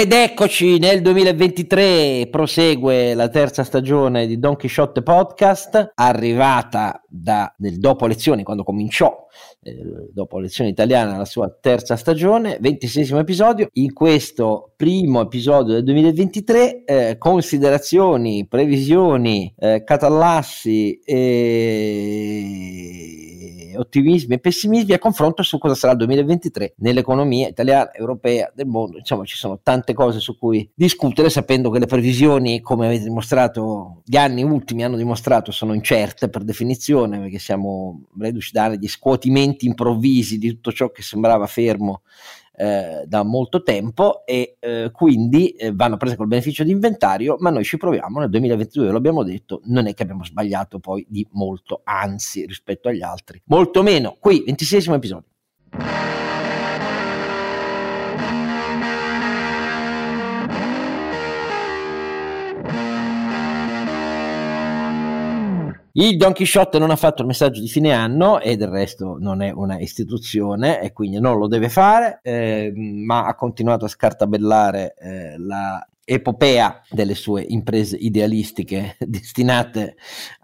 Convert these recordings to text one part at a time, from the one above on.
Ed eccoci nel 2023, prosegue la terza stagione di Don Quixote Podcast, arrivata da, del dopo lezioni, quando cominciò eh, dopo lezione italiana la sua terza stagione, 26 episodio. In questo primo episodio del 2023, eh, considerazioni, previsioni, eh, catalassi e ottimismi e pessimismi a confronto su cosa sarà il 2023 nell'economia italiana, europea, del mondo. Insomma, ci sono tante cose su cui discutere, sapendo che le previsioni, come avete dimostrato, gli anni ultimi hanno dimostrato, sono incerte per definizione, perché siamo reduci dagli scuotimenti improvvisi di tutto ciò che sembrava fermo eh, da molto tempo e eh, quindi eh, vanno prese col beneficio di inventario, ma noi ci proviamo nel 2022, lo abbiamo detto, non è che abbiamo sbagliato poi di molto, anzi rispetto agli altri, molto meno. Qui, 26 episodio. Il Don Quixote non ha fatto il messaggio di fine anno e del resto non è una istituzione e quindi non lo deve fare, eh, ma ha continuato a scartabellare eh, la epopea delle sue imprese idealistiche destinate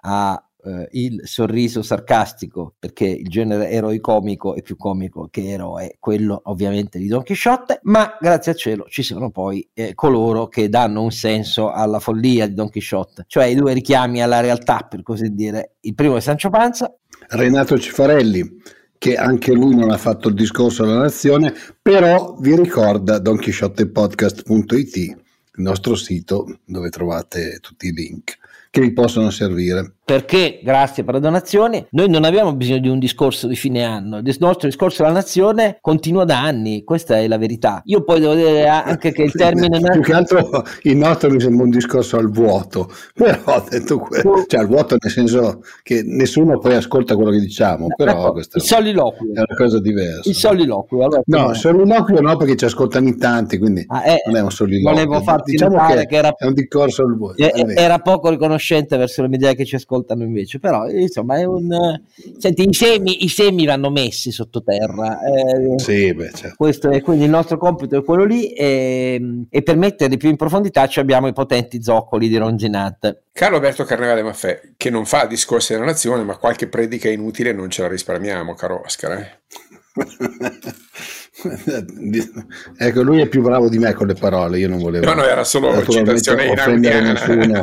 a eh, il sorriso sarcastico, perché il genere eroicomico è più comico che eroe, quello ovviamente di Don Chisciotte, ma grazie al cielo ci sono poi eh, coloro che danno un senso alla follia di Don Chisciotte, cioè i due richiami alla realtà, per così dire. Il primo è Sancio Panza. Renato Cifarelli che anche lui non ha fatto il discorso alla nazione, però vi ricorda donchisciottepodcast.it, il nostro sito dove trovate tutti i link che vi possono servire perché? Grazie per la donazione. Noi non abbiamo bisogno di un discorso di fine anno. Il nostro discorso alla nazione continua da anni questa è la verità. Io poi devo dire anche che il termine più che altro il nostro mi sembra un discorso al vuoto però detto quello cioè al vuoto nel senso che nessuno poi ascolta quello che diciamo però ecco, il soliloquio. è una cosa diversa. Il soliloquio allora, no il soliloquio no perché ci ascoltano in tanti quindi ah, eh, non è un soliloquio. volevo farti diciamo che, che, era, è un discorso al vuoto era poco riconoscente verso le media che ci ascoltano ascoltano invece, però insomma è un... Senti, i semi, i semi vanno messi sottoterra. Eh, sì, beh, certo. Questo è quindi il nostro compito è quello lì e, e per metterli più in profondità ci abbiamo i potenti zoccoli di Ronginat. Carlo Alberto Carnevale Maffè, che non fa discorsi della nazione, ma qualche predica inutile non ce la risparmiamo, caro Oscar. Eh? ecco, lui è più bravo di me con le parole. Io non volevo. No, no, era solo citazione offendere nessuno.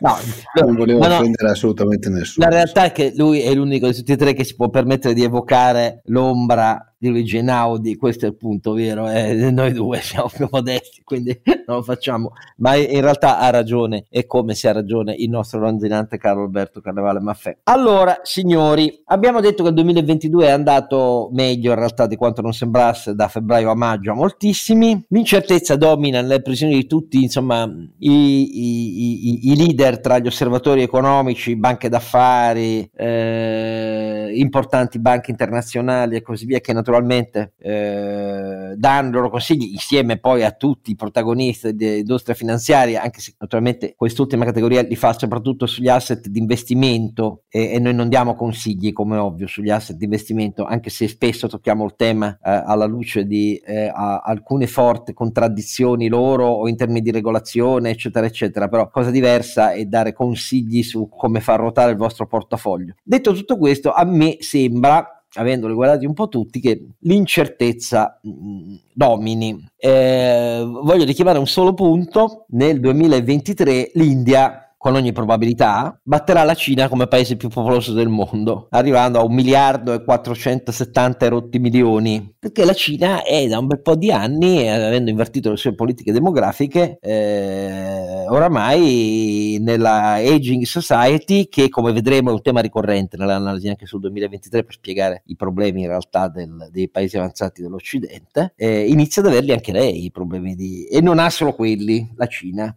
no, non volevo no, offendere no. assolutamente nessuno. La realtà è che lui è l'unico di tutti e tre che si può permettere di evocare l'ombra di Luigi Einaudi, questo è il punto vero, eh, noi due siamo più modesti, quindi non lo facciamo, ma in realtà ha ragione e come se ha ragione il nostro ronzinante Carlo Alberto Carnevale Maffè. Allora, signori, abbiamo detto che il 2022 è andato meglio in realtà di quanto non sembrasse da febbraio a maggio a moltissimi, l'incertezza domina nelle previsioni di tutti, insomma, i, i, i, i, leader tra gli osservatori economici, banche d'affari, eh, importanti banche internazionali e così via, che naturalmente eh, danno loro consigli insieme poi a tutti i protagonisti dell'industria finanziaria, anche se naturalmente quest'ultima categoria li fa soprattutto sugli asset di investimento e, e noi non diamo consigli come ovvio sugli asset di investimento, anche se spesso tocchiamo il tema eh, alla luce di eh, alcune forti contraddizioni loro o in termini di regolazione eccetera eccetera, però cosa diversa è dare consigli su come far ruotare il vostro portafoglio. Detto tutto questo, a me sembra avendoli guardati un po' tutti, che l'incertezza mh, mm, domini. Eh, voglio richiamare un solo punto, nel 2023 l'India con ogni probabilità, batterà la Cina come paese più popoloso del mondo, arrivando a un miliardo e 470 rotti milioni, perché la Cina è da un bel po' di anni, avendo invertito le sue politiche demografiche, eh, oramai nella aging society, che come vedremo è un tema ricorrente nell'analisi anche sul 2023 per spiegare i problemi in realtà del, dei paesi avanzati dell'Occidente, eh, inizia ad averli anche lei i problemi di... e non ha solo quelli, la Cina.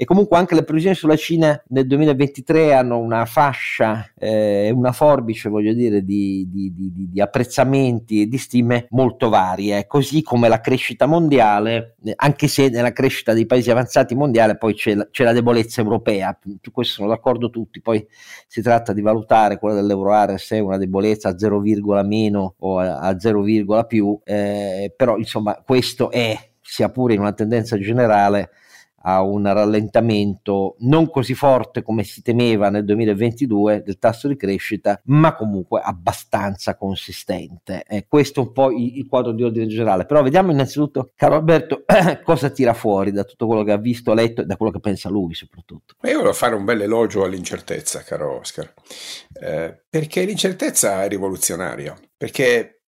E comunque anche le previsioni sulla Cina nel 2023 hanno una fascia, eh, una forbice, voglio dire, di, di, di, di, apprezzamenti e di stime molto varie, così come la crescita mondiale, eh, anche se nella crescita dei paesi avanzati mondiale poi c'è la, c'è la debolezza europea, su questo sono d'accordo tutti, poi si tratta di valutare quella dell'euroarea se è una debolezza a 0, meno o a, a 0, più, eh, però insomma questo è sia pure in una tendenza generale a un rallentamento non così forte come si temeva nel 2022 del tasso di crescita, ma comunque abbastanza consistente. Eh, questo è un po' il, il, quadro di ordine generale. Però vediamo innanzitutto, caro Alberto, cosa tira fuori da tutto quello che ha visto, letto e da quello che pensa lui soprattutto. Io volevo fare un bel elogio all'incertezza, caro Oscar, eh, perché l'incertezza è rivoluzionaria, perché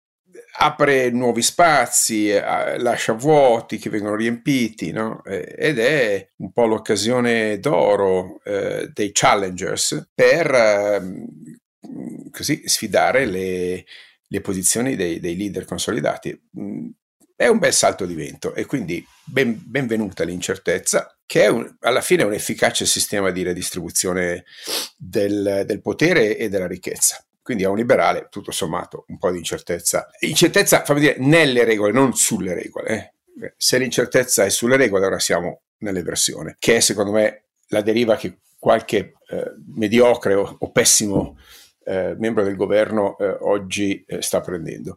apre nuovi spazi, eh, lascia vuoti che vengono riempiti, no? ed è un po' l'occasione d'oro eh, dei challengers per eh, così sfidare le, le posizioni dei, dei, leader consolidati. Mm, è un bel salto di vento e quindi ben, benvenuta l'incertezza, che è un, alla fine un efficace sistema di redistribuzione del, del potere e della ricchezza. Quindi a un liberale, tutto sommato, un po' di incertezza. Incertezza, fammi dire, nelle regole, non sulle regole. Eh. Se l'incertezza è sulle regole, ora siamo nell'eversione, che è secondo me la deriva che qualche eh, mediocre o, o pessimo eh, membro del governo eh, oggi eh, sta prendendo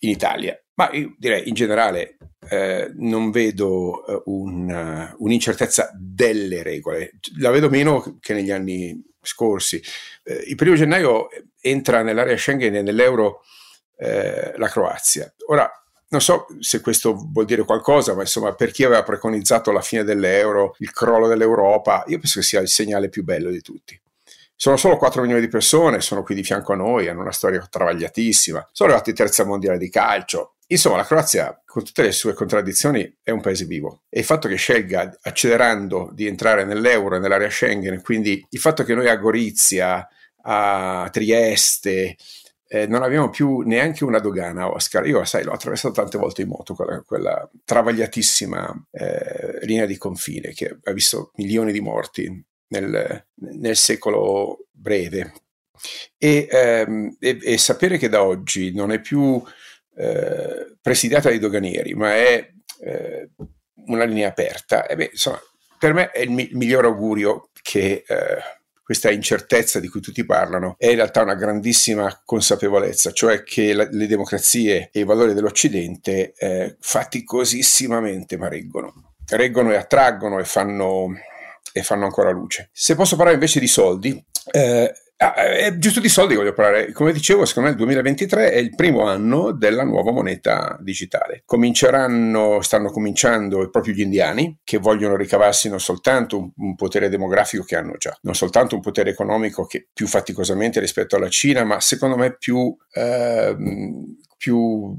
in Italia. Ma io direi in generale eh, non vedo un, un'incertezza delle regole, la vedo meno che negli anni scorsi. Eh, il primo gennaio entra nell'area Schengen e nell'euro eh, la Croazia. Ora, non so se questo vuol dire qualcosa, ma insomma, per chi aveva preconizzato la fine dell'euro, il crollo dell'Europa, io penso che sia il segnale più bello di tutti. Sono solo 4 milioni di persone, sono qui di fianco a noi, hanno una storia travagliatissima, sono arrivati terza mondiale di calcio, Insomma, la Croazia, con tutte le sue contraddizioni, è un paese vivo. E il fatto che scelga, accelerando, di entrare nell'euro e nell'area Schengen, quindi il fatto che noi a Gorizia, a Trieste, eh, non abbiamo più neanche una dogana, Oscar. Io, sai, l'ho attraversato tante volte in moto, quella, quella travagliatissima eh, linea di confine che ha visto milioni di morti nel, nel secolo breve. E, ehm, e, e sapere che da oggi non è più eh, presidiata dai doganieri, ma è eh, una linea aperta, e beh, insomma, per me è il, mi- miglior augurio che eh, questa incertezza di cui tutti parlano è in realtà una grandissima consapevolezza, cioè che la, le democrazie e i valori dell'Occidente eh, faticosissimamente ma reggono, reggono e attraggono e fanno, e fanno ancora luce. Se posso parlare invece di soldi, eh, Ah, eh, giusto di soldi voglio parlare. Come dicevo, secondo me il 2023 è il primo anno della nuova moneta digitale. Cominceranno, stanno cominciando proprio gli indiani che vogliono ricavarsi non soltanto un, un, potere demografico che hanno già, non soltanto un potere economico che più faticosamente rispetto alla Cina, ma secondo me più, eh, più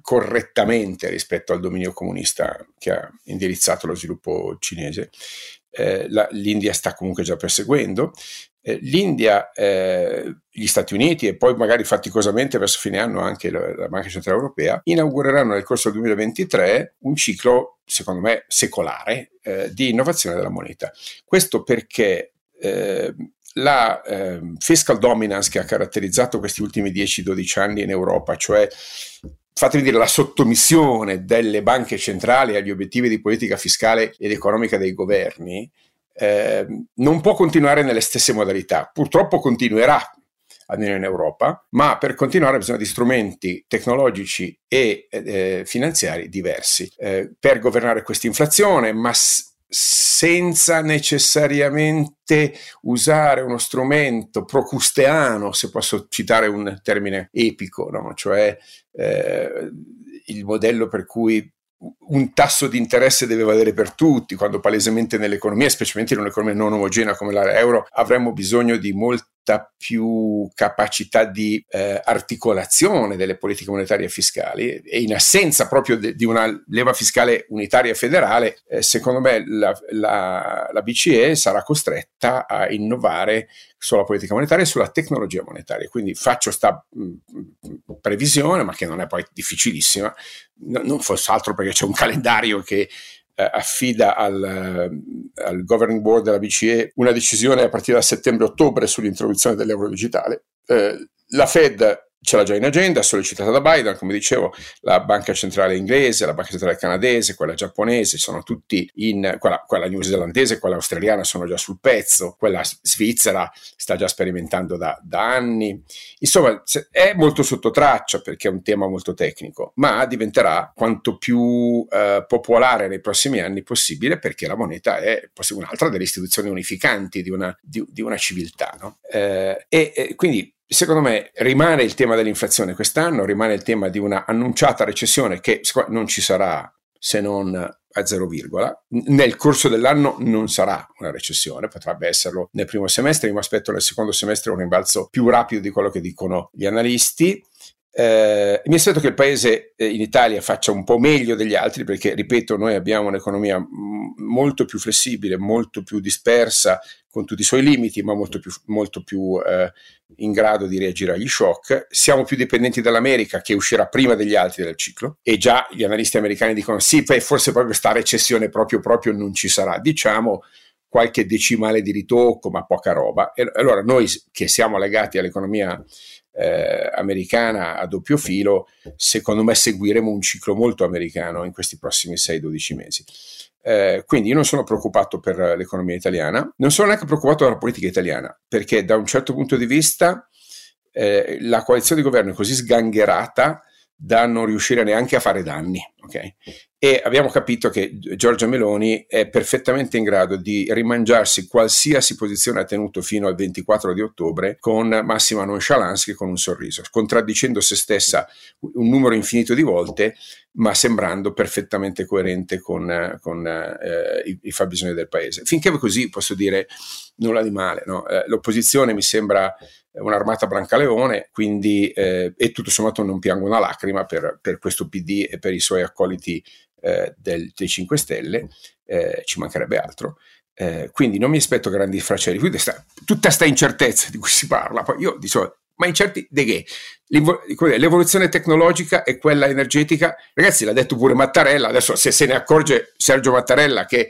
correttamente rispetto al dominio comunista che ha indirizzato lo sviluppo cinese. Eh, la, L'India sta comunque già perseguendo eh, l'India, eh, gli Stati Uniti e poi magari faticosamente verso fine anno anche la, la, Banca Centrale Europea inaugureranno nel corso del 2023 un ciclo, secondo me, secolare eh, di innovazione della moneta. Questo perché eh, la eh, fiscal dominance che ha caratterizzato questi ultimi 10-12 anni in Europa, cioè fatemi dire, la sottomissione delle banche centrali agli obiettivi di politica fiscale ed economica dei governi, eh, non può continuare nelle stesse modalità. Purtroppo continuerà almeno in Europa, ma per continuare bisogna di strumenti tecnologici e eh, finanziari diversi eh, per governare questa inflazione, ma s- senza necessariamente usare uno strumento procusteano, se posso citare un termine epico, no? cioè eh, il modello per cui un tasso di interesse deve valere per tutti, quando palesemente nell'economia, specialmente in un'economia non omogenea come l'area euro, avremmo bisogno di molti più capacità di eh, articolazione delle politiche monetarie e fiscali e in assenza proprio de, di una leva fiscale unitaria federale, eh, secondo me la, la, la, BCE sarà costretta a innovare sulla politica monetaria e sulla tecnologia monetaria. Quindi faccio questa previsione, ma che non è poi difficilissima, no, non fosse altro perché c'è un calendario che eh, affida al, eh, al, governing board della BCE una decisione a partire da settembre-ottobre sull'introduzione dell'euro digitale. Eh, la Fed ce l'ha già in agenda, sollecitata da Biden, come dicevo, la banca centrale inglese, la banca centrale canadese, quella giapponese, sono tutti in, quella, quella neozelandese, quella australiana sono già sul pezzo, quella svizzera sta già sperimentando da, da anni. Insomma, è molto sotto traccia perché è un tema molto tecnico, ma diventerà quanto più eh, popolare nei prossimi anni possibile perché la moneta è un'altra delle istituzioni unificanti di una, di, di una civiltà. No? Eh, e, e quindi Secondo me rimane il tema dell'inflazione quest'anno, rimane il tema di una annunciata recessione che non ci sarà se non a 0, nel corso dell'anno non sarà una recessione, potrebbe esserlo nel primo semestre, io mi aspetto nel secondo semestre un rimbalzo più rapido di quello che dicono gli analisti. Eh, mi aspetto che il paese eh, in Italia faccia un po' meglio degli altri perché, ripeto, noi abbiamo un'economia molto più flessibile, molto più dispersa, con tutti i suoi limiti, ma molto più, molto più eh, in grado di reagire agli shock. Siamo più dipendenti dall'America che uscirà prima degli altri del ciclo e già gli analisti americani dicono sì, forse proprio questa recessione proprio, proprio non ci sarà. Diciamo qualche decimale di ritocco, ma poca roba. E allora noi che siamo legati all'economia eh, americana a doppio filo, secondo me seguiremo un ciclo molto americano in questi prossimi 6-12 mesi. Eh, quindi io non sono preoccupato per l'economia italiana, non sono neanche preoccupato per la politica italiana, perché da un certo punto di vista eh, la coalizione di governo è così sgangherata da non riuscire neanche a fare danni. Okay? E abbiamo capito che Giorgia Meloni è perfettamente in grado di rimangiarsi qualsiasi posizione ha tenuto fino al 24 di ottobre con massima nonchalance che con un sorriso, contraddicendo se stessa un numero infinito di volte, ma sembrando perfettamente coerente con, con eh, i, i fabbisogni del paese. Finché così posso dire nulla di male. No? Eh, l'opposizione mi sembra un'armata brancaleone, quindi eh, e tutto sommato non piango una lacrima per, per, questo PD e per i suoi accoliti eh, del, dei 5 Stelle, eh, ci mancherebbe altro. Eh, quindi non mi aspetto grandi fracelli, quindi sta, tutta questa incertezza di cui si parla, poi io di solito ma incerti di che? L'evoluzione tecnologica e quella energetica, ragazzi, l'ha detto pure Mattarella. Adesso, se se ne accorge Sergio Mattarella, che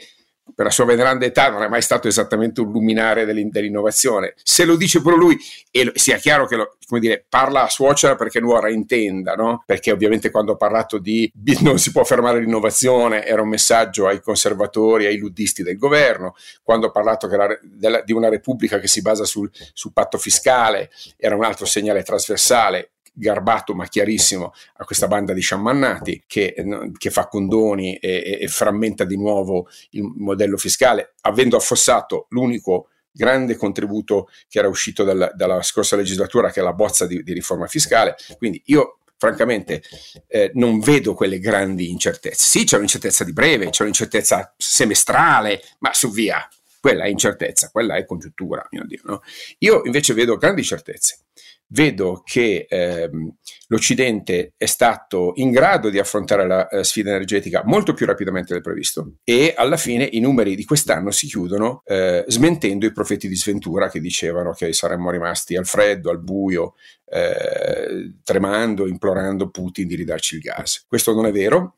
per la sua veneranda età non è mai stato esattamente un luminare dell'innovazione. Se lo dice pure lui, e sia chiaro che lo, dire, parla a suocera perché nuora intenda, no? perché ovviamente quando ha parlato di non si può fermare l'innovazione era un messaggio ai conservatori, ai luddisti del governo, quando ha parlato la, della, di una repubblica che si basa sul, sul patto fiscale era un altro segnale trasversale garbato ma chiarissimo a questa banda di sciamannati che, che fa condoni e, e, frammenta di nuovo il modello fiscale, avendo affossato l'unico grande contributo che era uscito dal, dalla scorsa legislatura, che è la bozza di, di riforma fiscale. Quindi io francamente eh, non vedo quelle grandi incertezze. Sì, c'è un'incertezza di breve, c'è un'incertezza semestrale, ma su via, quella è incertezza, quella è congiuntura, mio Dio. No? Io invece vedo grandi certezze vedo che ehm, l'Occidente è stato in grado di affrontare la eh, sfida energetica molto più rapidamente del previsto e alla fine i numeri di quest'anno si chiudono eh, smentendo i profeti di sventura che dicevano che saremmo rimasti al freddo, al buio, eh, tremando, implorando Putin di ridarci il gas. Questo non è vero.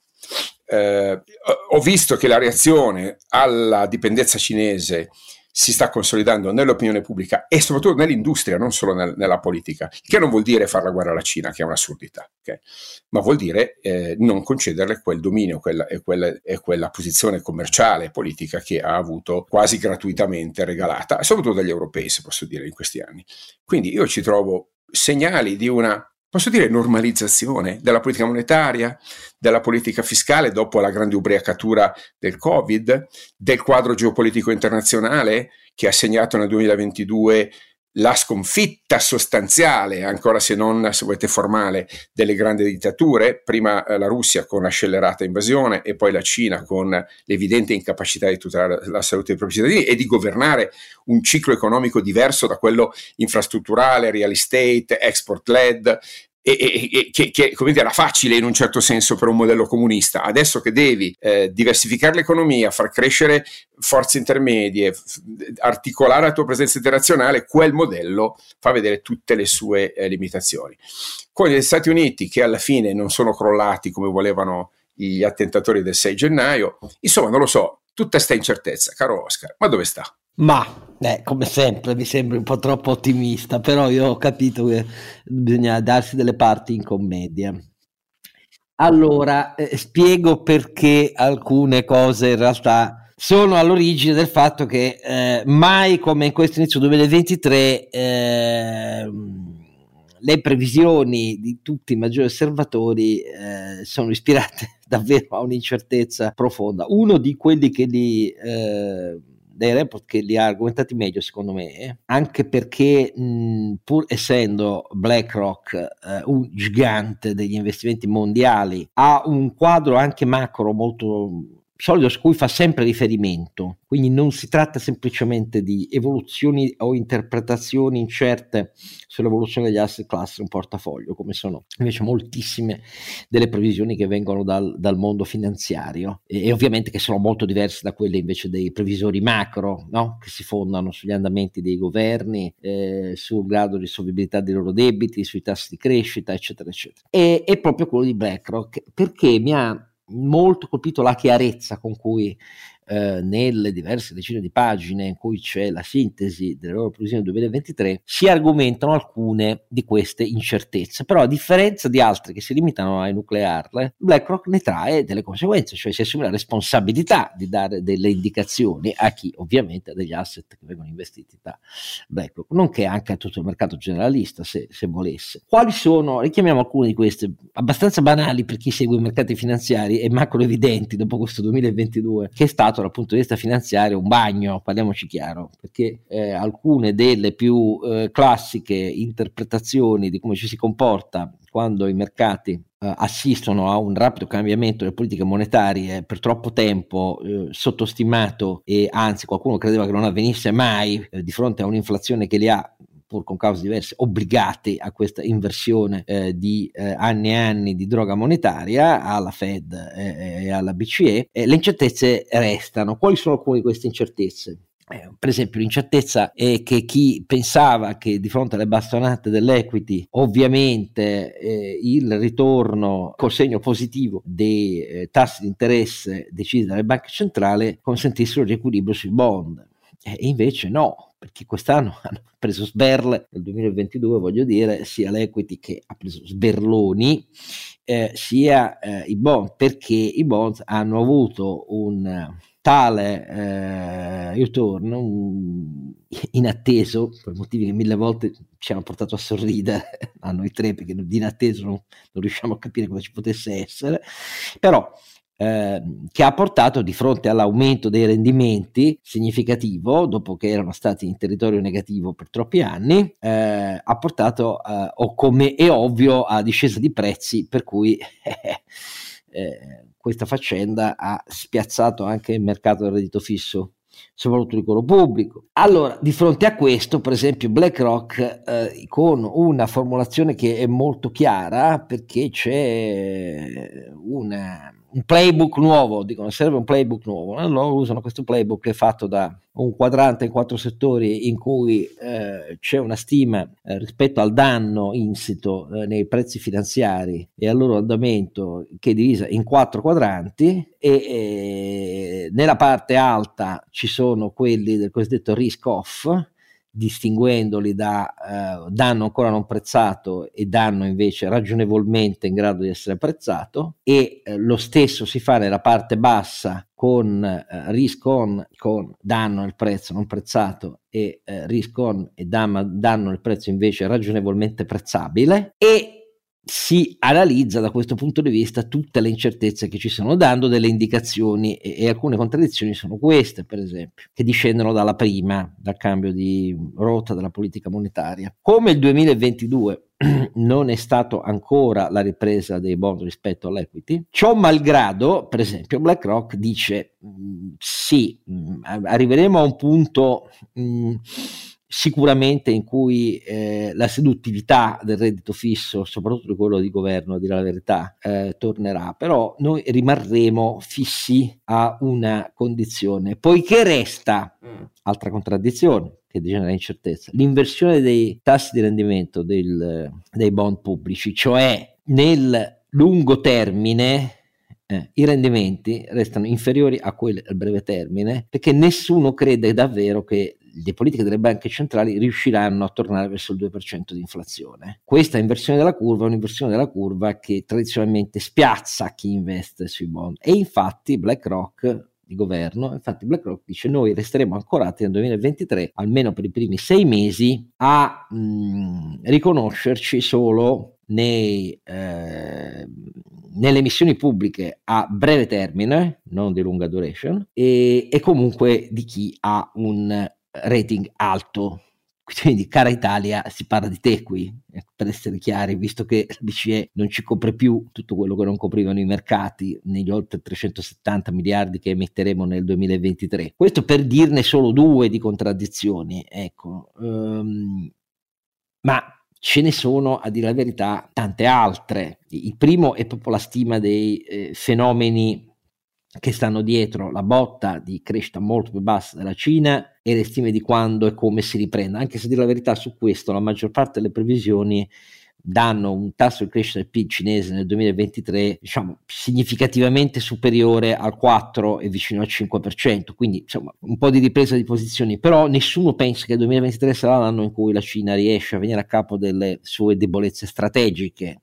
Eh, ho visto che la reazione alla dipendenza cinese si sta consolidando nell'opinione pubblica e soprattutto nell'industria, non solo nel, nella politica, che non vuol dire fare la guerra alla Cina, che è un'assurdità, okay? ma vuol dire eh, non concederle quel dominio quella, e, quella, e, quella, posizione commerciale e politica che ha avuto quasi gratuitamente regalata, soprattutto dagli europei, se posso dire, in questi anni. Quindi io ci trovo segnali di una posso dire normalizzazione della politica monetaria, della politica fiscale dopo la grande ubriacatura del Covid, del quadro geopolitico internazionale che ha segnato nel 2022 la sconfitta sostanziale, ancora se non se volete formale, delle grandi dittature, prima eh, la Russia con la scellerata invasione e poi la Cina con l'evidente incapacità di tutelare la salute dei propri cittadini e di governare un ciclo economico diverso da quello infrastrutturale, real estate, export led, e, e, e che, che dire, era facile in un certo senso per un modello comunista. Adesso che devi eh, diversificare l'economia, far crescere forze intermedie, f- articolare la tua presenza internazionale, quel modello fa vedere tutte le sue eh, limitazioni. Con gli Stati Uniti, che alla fine non sono crollati come volevano gli attentatori del 6 gennaio, insomma, non lo so, tutta questa incertezza, caro Oscar, ma dove sta? Ma eh, come sempre mi sembra un po' troppo ottimista, però io ho capito che bisogna darsi delle parti in commedia. Allora, eh, spiego perché alcune cose in realtà sono all'origine del fatto che eh, mai come in questo inizio 2023 eh, le previsioni di tutti i maggiori osservatori eh, sono ispirate davvero a un'incertezza profonda. Uno di quelli che li eh, dei report che li ha argomentati meglio secondo me, anche perché mh, pur essendo BlackRock eh, un gigante degli investimenti mondiali, ha un quadro anche macro molto solido su cui fa sempre riferimento, quindi non si tratta semplicemente di evoluzioni o interpretazioni incerte sull'evoluzione degli asset class in un portafoglio, come sono invece moltissime delle previsioni che vengono dal, dal mondo finanziario e, e, ovviamente che sono molto diverse da quelle invece dei previsori macro, no? che si fondano sugli andamenti dei governi, eh, sul grado di solvibilità dei loro debiti, sui tassi di crescita, eccetera, eccetera. E, è proprio quello di BlackRock, perché mi ha molto colpito la chiarezza con cui eh, nelle diverse decine di pagine in cui c'è la sintesi delle loro previsioni 2023, si argomentano alcune di queste incertezze, però a differenza di altre che si limitano a enuclearle, BlackRock ne trae delle conseguenze, cioè si assume la responsabilità di dare delle indicazioni a chi ovviamente ha degli asset che vengono investiti da BlackRock, nonché anche a tutto il mercato generalista se, se volesse. Quali sono, richiamiamo alcune di queste, abbastanza banali per chi segue i mercati finanziari e macro evidenti dopo questo 2022, che è stato stato dal punto di vista finanziario un bagno, parliamoci chiaro, perché eh, alcune delle più eh, classiche interpretazioni di come ci si comporta quando i mercati eh, assistono a un rapido cambiamento delle politiche monetarie per troppo tempo eh, sottostimato e anzi qualcuno credeva che non avvenisse mai eh, di fronte a un'inflazione che li ha pur con cause diverse, obbligati a questa inversione eh, di eh, anni e anni di droga monetaria alla Fed eh, e alla BCE, le incertezze restano. Quali sono alcune di queste incertezze? Eh, per esempio l'incertezza è che chi pensava che di fronte alle bastonate dell'equity ovviamente eh, il ritorno col segno positivo dei eh, tassi di interesse decisi dalle banche centrali consentissero il riequilibrio sui bond e invece no, perché quest'anno hanno preso sberle, nel 2022 voglio dire, sia l'equity che ha preso sberloni, eh, sia eh, i bond, perché i bond hanno avuto un tale eh, ritorno un, inatteso, per motivi che mille volte ci hanno portato a sorridere a noi tre, perché di inatteso non, non riusciamo a capire cosa ci potesse essere, però Ehm, che ha portato di fronte all'aumento dei rendimenti significativo, dopo che erano stati in territorio negativo per troppi anni, eh, ha portato, eh, o come è ovvio, a discesa di prezzi, per cui eh, questa faccenda ha spiazzato anche il mercato del reddito fisso soprattutto di quello pubblico. Allora, di fronte a questo, per esempio, BlackRock eh, con una formulazione che è molto chiara perché c'è una un playbook nuovo, dicono serve un playbook nuovo, allora usano questo playbook che è fatto da un quadrante in quattro settori in cui eh, c'è una stima eh, rispetto al danno insito eh, nei prezzi finanziari e al loro andamento che è divisa in quattro quadranti e nella parte alta ci sono quelli del cosiddetto risk off distinguendoli da eh, danno ancora non prezzato e danno invece ragionevolmente in grado di essere prezzato e eh, lo stesso si fa nella parte bassa con eh, risk on con danno nel prezzo non prezzato e eh, risk on e danno, danno nel prezzo invece ragionevolmente prezzabile e si analizza da questo punto di vista tutte le incertezze che ci sono dando delle indicazioni e, e, alcune contraddizioni sono queste per esempio che discendono dalla prima dal cambio di rotta della politica monetaria. Come il 2022 non è stato ancora la ripresa dei bond rispetto all'equity ciò malgrado per esempio BlackRock dice mm, sì mm, arriveremo a un punto mh, mm, sicuramente in cui eh, la seduttività del reddito fisso, soprattutto di quello di governo, a dire la verità, eh, tornerà, però noi rimarremo fissi a una condizione, poiché resta, mm. altra contraddizione che genera incertezza, l'inversione dei tassi di rendimento del, dei bond pubblici, cioè nel lungo termine eh, i rendimenti restano inferiori a quelli al breve termine perché nessuno crede davvero che le politiche delle banche centrali riusciranno a tornare verso il 2% di inflazione. Questa inversione della curva è un'inversione della curva che tradizionalmente spiazza chi investe sui bond e infatti BlackRock di governo. Infatti, BlackRock dice: Noi resteremo ancorati nel 2023, almeno per i primi sei mesi, a mh, riconoscerci solo nei, eh, nelle emissioni pubbliche a breve termine, non di lunga duration, e, e comunque di chi ha un rating alto quindi, cara Italia, si parla di te qui, ecco, per essere chiari, visto che la BCE non ci copre più tutto quello che non coprivano i mercati negli oltre 370 miliardi che emetteremo nel 2023. Questo per dirne solo due di contraddizioni, ecco. Um, ma ce ne sono, a dire la verità, tante altre. Il primo è proprio la stima dei eh, fenomeni che stanno dietro la botta di crescita molto più bassa della Cina e le stime di quando e come si riprenda, anche se dire la verità su questo la maggior parte delle previsioni danno un tasso di crescita del PIL cinese nel 2023 diciamo significativamente superiore al 4 e vicino al 5%, quindi insomma un po' di ripresa di posizioni, però nessuno pensa che il 2023 sarà l'anno in cui la Cina riesce a venire a capo delle sue debolezze strategiche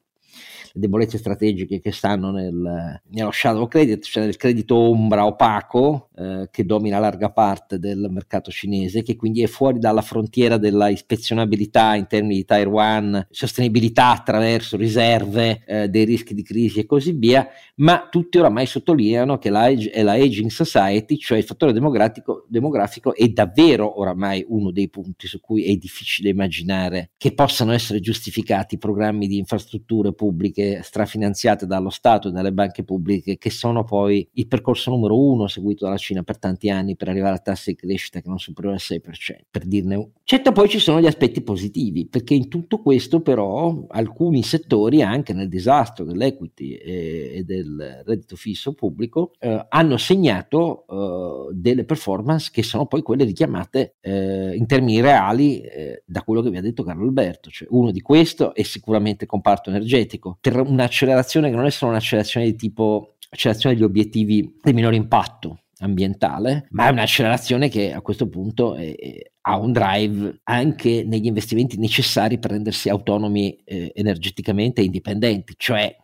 debolezze strategiche che stanno nel, nello shadow credit, cioè nel credito ombra opaco eh, che domina larga parte del mercato cinese, che quindi è fuori dalla frontiera della ispezionabilità in termini di 1, sostenibilità attraverso riserve, eh, dei rischi di crisi e così via, ma tutti oramai sottolineano che la, è la aging society, cioè il fattore demografico, è davvero oramai uno dei punti su cui è difficile immaginare che possano essere giustificati programmi di infrastrutture pubbliche strafinanziate dallo Stato e dalle banche pubbliche che sono poi il percorso numero uno seguito dalla Cina per tanti anni per arrivare a tassi di crescita che non superiore al 6%, per dirne uno. Certo poi ci sono gli aspetti positivi, perché in tutto questo però alcuni settori, anche nel disastro dell'equity e, e del reddito fisso pubblico, eh, hanno segnato eh, delle performance che sono poi quelle richiamate eh, in termini reali eh, da quello che vi ha detto Carlo Alberto, cioè uno di questo è sicuramente il comparto energetico, per un'accelerazione che non è solo un'accelerazione di tipo accelerazione degli obiettivi di minore impatto ambientale, ma è un'accelerazione che a questo punto è, ha un drive anche negli investimenti necessari per rendersi autonomi eh, energeticamente indipendenti, cioè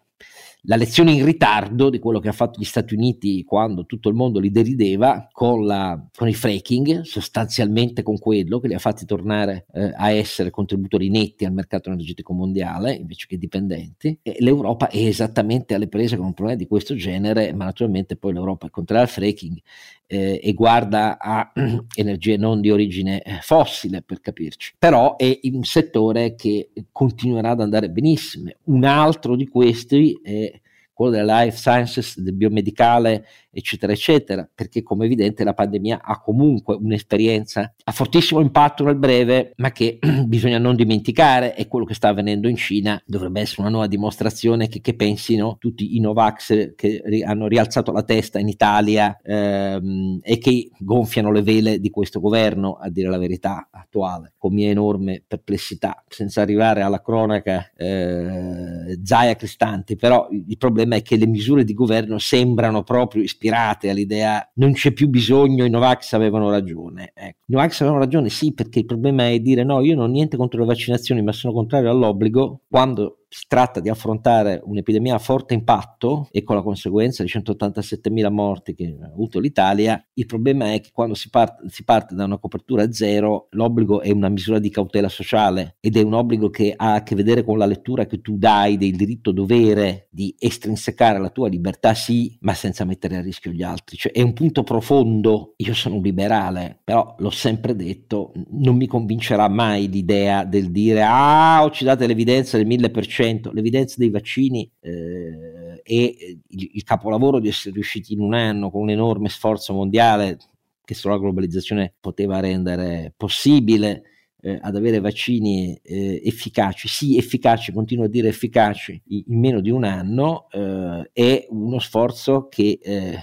la lezione in ritardo di quello che ha fatto gli Stati Uniti quando tutto il mondo li derideva con, la, con il fracking, sostanzialmente con quello che li ha fatti tornare eh, a essere contributori netti al mercato energetico mondiale invece che dipendenti. E L'Europa è esattamente alle prese con un problema di questo genere, ma naturalmente poi l'Europa è contraria al fracking eh, e guarda a energie non di origine eh, fossile per capirci, però è un settore che continuerà ad andare benissimo. Un altro di questi è quello della life sciences, del biomedicale, eccetera, eccetera, perché come evidente la pandemia ha comunque un'esperienza a fortissimo impatto nel breve, ma che bisogna non dimenticare, è quello che sta avvenendo in Cina, dovrebbe essere una nuova dimostrazione che, che pensino tutti i Novax che ri- hanno rialzato la testa in Italia ehm, e che gonfiano le vele di questo governo, a dire la verità attuale, con mia enorme perplessità, senza arrivare alla cronaca eh, Zaia Cristanti, però il problema è che le misure di governo sembrano proprio ispirate all'idea non c'è più bisogno, i Novax avevano ragione. Ecco. I Novax avevano ragione sì, perché il problema è dire no, io non ho niente contro le vaccinazioni, ma sono contrario all'obbligo, quando si tratta di affrontare un'epidemia a forte impatto e con la conseguenza di 187.000 morti che ha avuto l'Italia, il problema è che quando si parte, si parte da una copertura zero, l'obbligo è una misura di cautela sociale ed è un obbligo che ha a che vedere con la lettura che tu dai del diritto dovere di estrinsecare la tua libertà, sì, ma senza mettere a rischio gli altri. Cioè è un punto profondo. Io sono un liberale, però l'ho sempre detto, non mi convincerà mai l'idea del dire ah, ho ci date l'evidenza del 1000% 100%, l'evidenza dei vaccini eh, e il, il, capolavoro di essere riusciti in un anno con un enorme sforzo mondiale che solo la globalizzazione poteva rendere possibile eh, ad avere vaccini eh, efficaci, sì efficaci, continuo a dire efficaci, in, meno di un anno, eh, è uno sforzo che eh,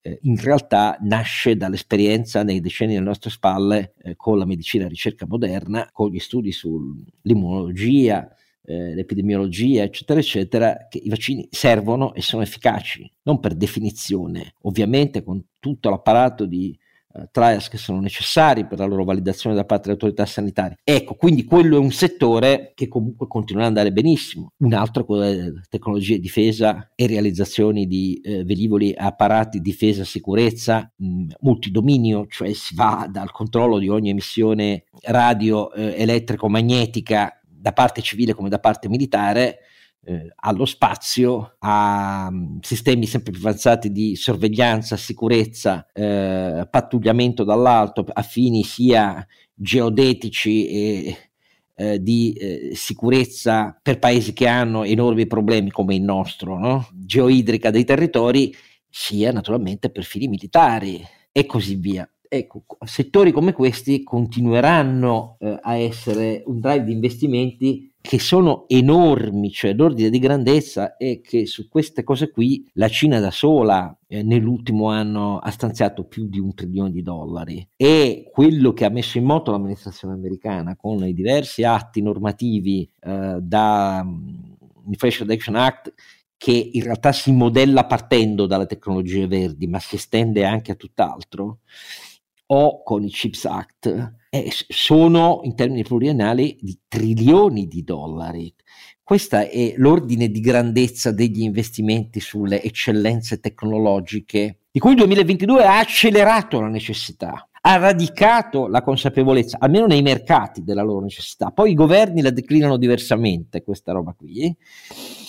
eh, in realtà nasce dall'esperienza nei decenni alle nostre spalle con la medicina ricerca moderna, con gli studi sull'immunologia, eh, l'epidemiologia, eccetera, eccetera, che i vaccini servono e sono efficaci, non per definizione, ovviamente con tutto l'apparato di eh, trials che sono necessari per la loro validazione da parte delle autorità sanitarie. Ecco, quindi quello è un settore che comunque continua ad andare benissimo. Un altro è quello delle tecnologie di difesa e realizzazioni di eh, velivoli apparati di difesa e sicurezza mh, multidominio, cioè si va dal controllo di ogni emissione radio eh, elettrico-magnetica da parte civile come da parte militare eh, allo spazio, a um, sistemi sempre più avanzati di sorveglianza, sicurezza, eh, pattugliamento dall'alto a fini sia geodetici e eh, di eh, sicurezza per paesi che hanno enormi problemi come il nostro, no? geoidrica dei territori, sia naturalmente per fini militari e così via. Ecco, settori come questi continueranno eh, a essere un drive di investimenti che sono enormi, cioè l'ordine di grandezza è che su queste cose qui la Cina da sola eh, nell'ultimo anno ha stanziato più di un trilione di dollari. E quello che ha messo in moto l'amministrazione americana con i diversi atti normativi eh, da um, Inflation Reduction Act che in realtà si modella partendo dalle tecnologie verdi ma si estende anche a tutt'altro o con i CHIPS Act eh, sono in termini pluriennali di trilioni di dollari. Questo è l'ordine di grandezza degli investimenti sulle eccellenze tecnologiche, di cui il 2022 ha accelerato la necessità, ha radicato la consapevolezza, almeno nei mercati, della loro necessità. Poi i governi la declinano diversamente, questa roba qui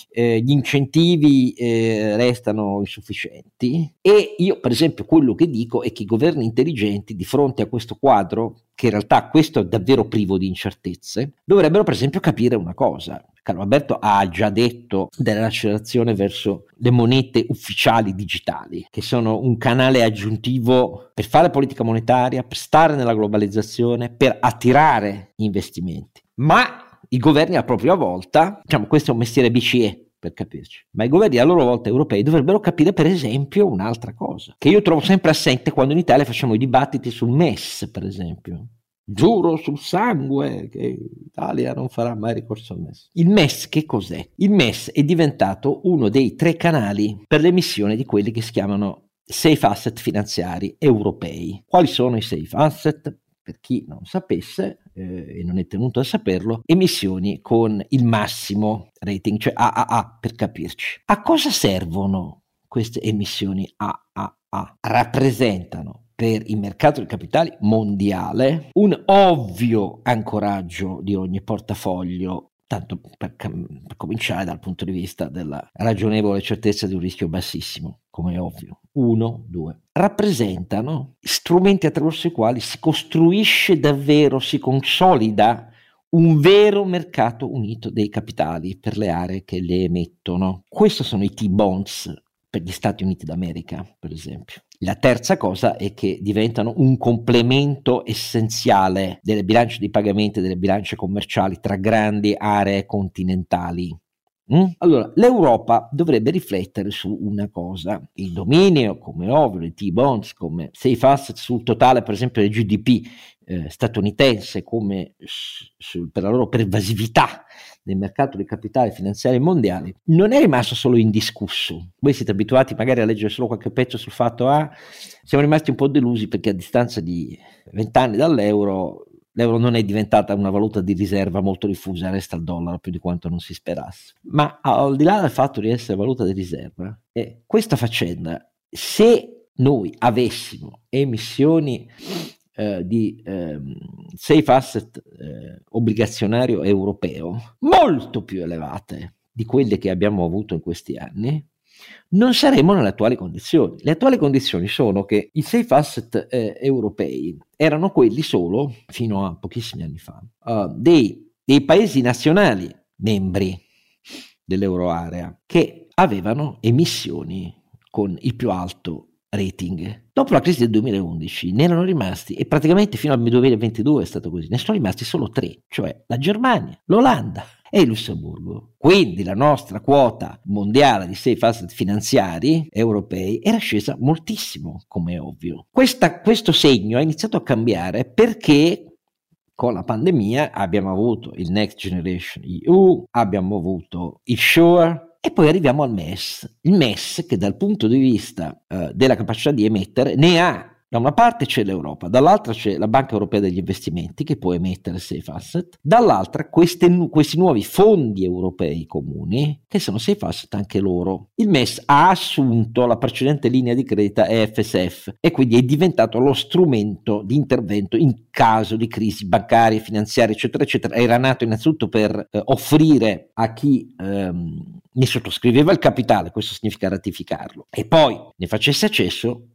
eh, gli incentivi eh, restano insufficienti e io per esempio quello che dico è che i governi intelligenti di fronte a questo quadro, che in realtà questo è davvero privo di incertezze, dovrebbero per esempio capire una cosa. Carlo Alberto ha già detto dell'accelerazione verso le monete ufficiali digitali, che sono un canale aggiuntivo per fare politica monetaria, per stare nella globalizzazione, per attirare investimenti. Ma i governi a propria volta, diciamo questo è un mestiere BCE, per capirci. Ma i governi a loro volta europei dovrebbero capire per esempio un'altra cosa, che io trovo sempre assente quando in Italia facciamo i dibattiti sul MES, per esempio. Giuro sul sangue che l'Italia non farà mai ricorso al MES. Il MES che cos'è? Il MES è diventato uno dei tre canali per l'emissione di quelli che si chiamano safe asset finanziari europei. Quali sono i safe asset? Per chi non sapesse, eh, e non è tenuto a saperlo, emissioni con il massimo rating, cioè AAA per capirci. A cosa servono queste emissioni AAA? Rappresentano per il mercato dei capitali mondiale un ovvio ancoraggio di ogni portafoglio tanto per, per, cominciare dal punto di vista della ragionevole certezza di un rischio bassissimo, come è ovvio. Uno, due. Rappresentano strumenti attraverso i quali si costruisce davvero, si consolida un vero mercato unito dei capitali per le aree che le emettono. Questi sono i T-bonds per gli Stati Uniti d'America, per esempio. La terza cosa è che diventano un complemento essenziale delle bilance di pagamenti e delle bilance commerciali tra grandi aree continentali. Mm? Allora, l'Europa dovrebbe riflettere su una cosa, il dominio come ovvio, i T-bonds come safe asset sul totale per esempio del GDP eh, statunitense come su, per la loro pervasività nel mercato dei capitali finanziari mondiali non è rimasto solo indiscusso. Voi siete abituati magari a leggere solo qualche pezzo sul fatto ah, siamo rimasti un po' delusi perché a distanza di vent'anni dall'euro l'euro non è diventata una valuta di riserva molto diffusa, resta il dollaro più di quanto non si sperasse. Ma al di là del fatto di essere valuta di riserva, eh, questa faccenda, se noi avessimo emissioni eh, di eh, safe asset eh, obbligazionario europeo molto più elevate di quelle che abbiamo avuto in questi anni, non saremo nelle attuali condizioni. Le attuali condizioni sono che i safe asset eh, europei erano quelli solo, fino a pochissimi anni fa, uh, dei, dei paesi nazionali membri dell'euroarea che avevano emissioni con il più alto rating. Dopo la crisi del 2011 ne erano rimasti, e praticamente fino al 2022 è stato così, ne sono rimasti solo tre, cioè la Germania, l'Olanda e il Lussemburgo. Quindi la nostra quota mondiale di safe asset finanziari europei era scesa moltissimo, come è ovvio. Questa, questo segno ha iniziato a cambiare perché con la pandemia abbiamo avuto il Next Generation EU, abbiamo avuto il Shore e poi arriviamo al MES. Il MES che dal punto di vista eh, della capacità di emettere ne ha da una parte c'è l'Europa, dall'altra c'è la Banca Europea degli Investimenti che può emettere safe asset, dall'altra queste, questi nuovi fondi europei comuni che sono safe asset anche loro. Il MES ha assunto la precedente linea di credito EFSF e quindi è diventato lo strumento di intervento in caso di crisi bancarie, finanziarie, eccetera, eccetera. Era nato innanzitutto per eh, offrire a chi ehm, ne sottoscriveva il capitale, questo significa ratificarlo, e poi ne facesse accesso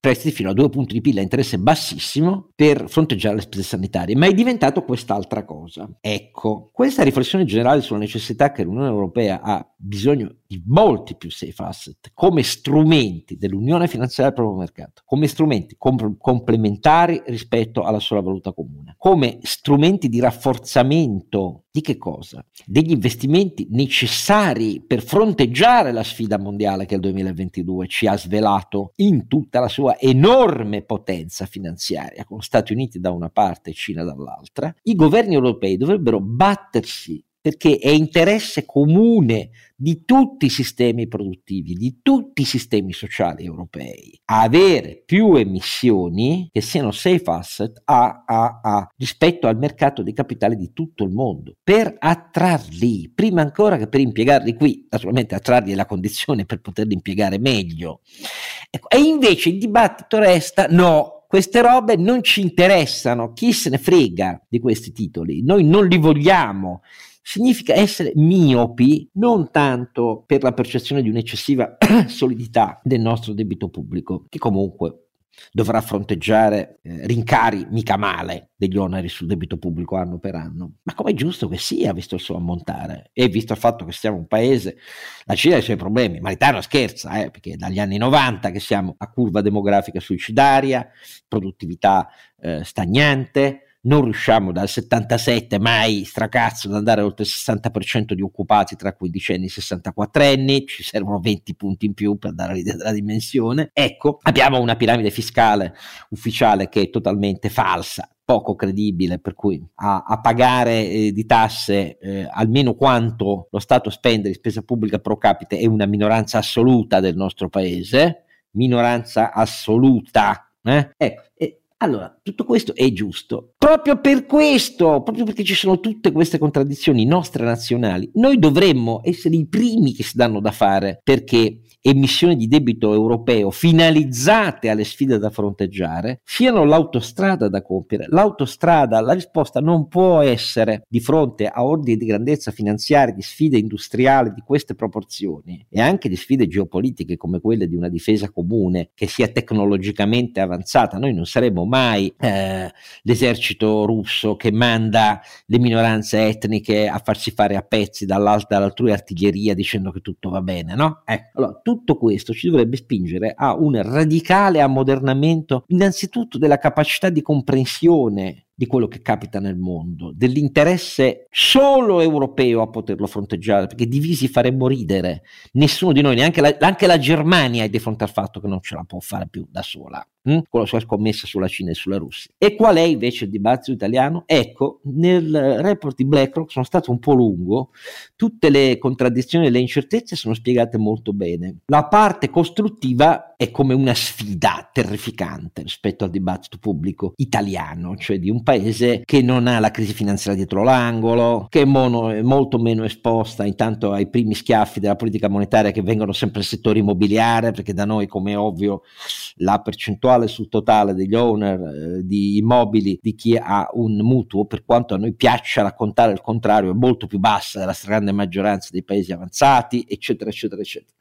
prestiti fino a due punti di PIL a interesse bassissimo per fronteggiare le spese sanitarie, ma è diventato quest'altra cosa. Ecco, questa riflessione generale sulla necessità che l'Unione Europea ha bisogno di molti più safe asset come strumenti dell'unione finanziaria del proprio mercato, come strumenti com- complementari rispetto alla sola valuta comune, come strumenti di rafforzamento di che cosa? Degli investimenti necessari per fronteggiare la sfida mondiale che il 2022 ci ha svelato in tutta la sua enorme potenza finanziaria, con Stati Uniti da una parte e Cina dall'altra. I governi europei dovrebbero battersi perché è interesse comune di tutti i sistemi produttivi, di tutti i sistemi sociali europei, avere più emissioni che siano safe asset a, a, a, rispetto al mercato dei capitali di tutto il mondo, per attrarli, prima ancora che per impiegarli qui, naturalmente attrarli è la condizione per poterli impiegare meglio. Ecco, e invece il dibattito resta no, queste robe non ci interessano, chi se ne frega di questi titoli, noi non li vogliamo significa essere miopi non tanto per la percezione di un'eccessiva solidità del nostro debito pubblico, che comunque dovrà fronteggiare eh, rincari mica male degli oneri sul debito pubblico anno per anno, ma come è giusto che sia visto il suo ammontare? E visto il fatto che siamo un paese, la Cina ha i suoi problemi, ma l'Italia scherza, eh, perché dagli anni 90 che siamo a curva demografica suicidaria, produttività eh, stagnante, non riusciamo dal 77 mai stracazzo ad andare oltre il 60% di occupati tra quindicenni e 64 anni, ci servono 20 punti in più per dare l'idea della dimensione. Ecco, abbiamo una piramide fiscale ufficiale che è totalmente falsa, poco credibile, per cui a, a pagare eh, di tasse eh, almeno quanto lo Stato spende di spesa pubblica pro capite è una minoranza assoluta del nostro paese, minoranza assoluta. Eh? Ecco, e allora, tutto questo è giusto. Proprio per questo, proprio perché ci sono tutte queste contraddizioni nostre nazionali, noi dovremmo essere i primi che si danno da fare perché emissioni di debito europeo finalizzate alle sfide da fronteggiare siano l'autostrada da compiere. L'autostrada, la risposta non può essere di fronte a ordini di grandezza finanziaria, di sfide industriali di queste proporzioni e anche di sfide geopolitiche come quelle di una difesa comune che sia tecnologicamente avanzata. Noi non saremo mai eh, l'esercito russo che manda le minoranze etniche a farsi fare a pezzi dall'altrui artiglieria dicendo che tutto va bene, no? Ecco, allora tutto questo ci dovrebbe spingere a un radicale ammodernamento innanzitutto della capacità di comprensione di quello che capita nel mondo, dell'interesse solo europeo a poterlo fronteggiare, perché divisi faremmo ridere. Nessuno di noi, neanche la, anche la Germania, è di fronte al fatto che non ce la può fare più da sola, hm? con la sua scommessa sulla Cina e sulla Russia. E qual è invece il dibattito italiano? Ecco, nel report di BlackRock sono stato un po' lungo, tutte le contraddizioni e le incertezze sono spiegate molto bene. La parte costruttiva è come una sfida terrificante rispetto al dibattito pubblico italiano, cioè di un paese che non ha la crisi finanziaria dietro l'angolo, che è, mono, è molto meno esposta intanto ai primi schiaffi della politica monetaria che vengono sempre al settore immobiliare, perché da noi, come è ovvio, la percentuale sul totale degli owner eh, di immobili di chi ha un mutuo, per quanto a noi piaccia raccontare il contrario, è molto più bassa della stragrande maggioranza dei paesi avanzati, eccetera, eccetera, eccetera.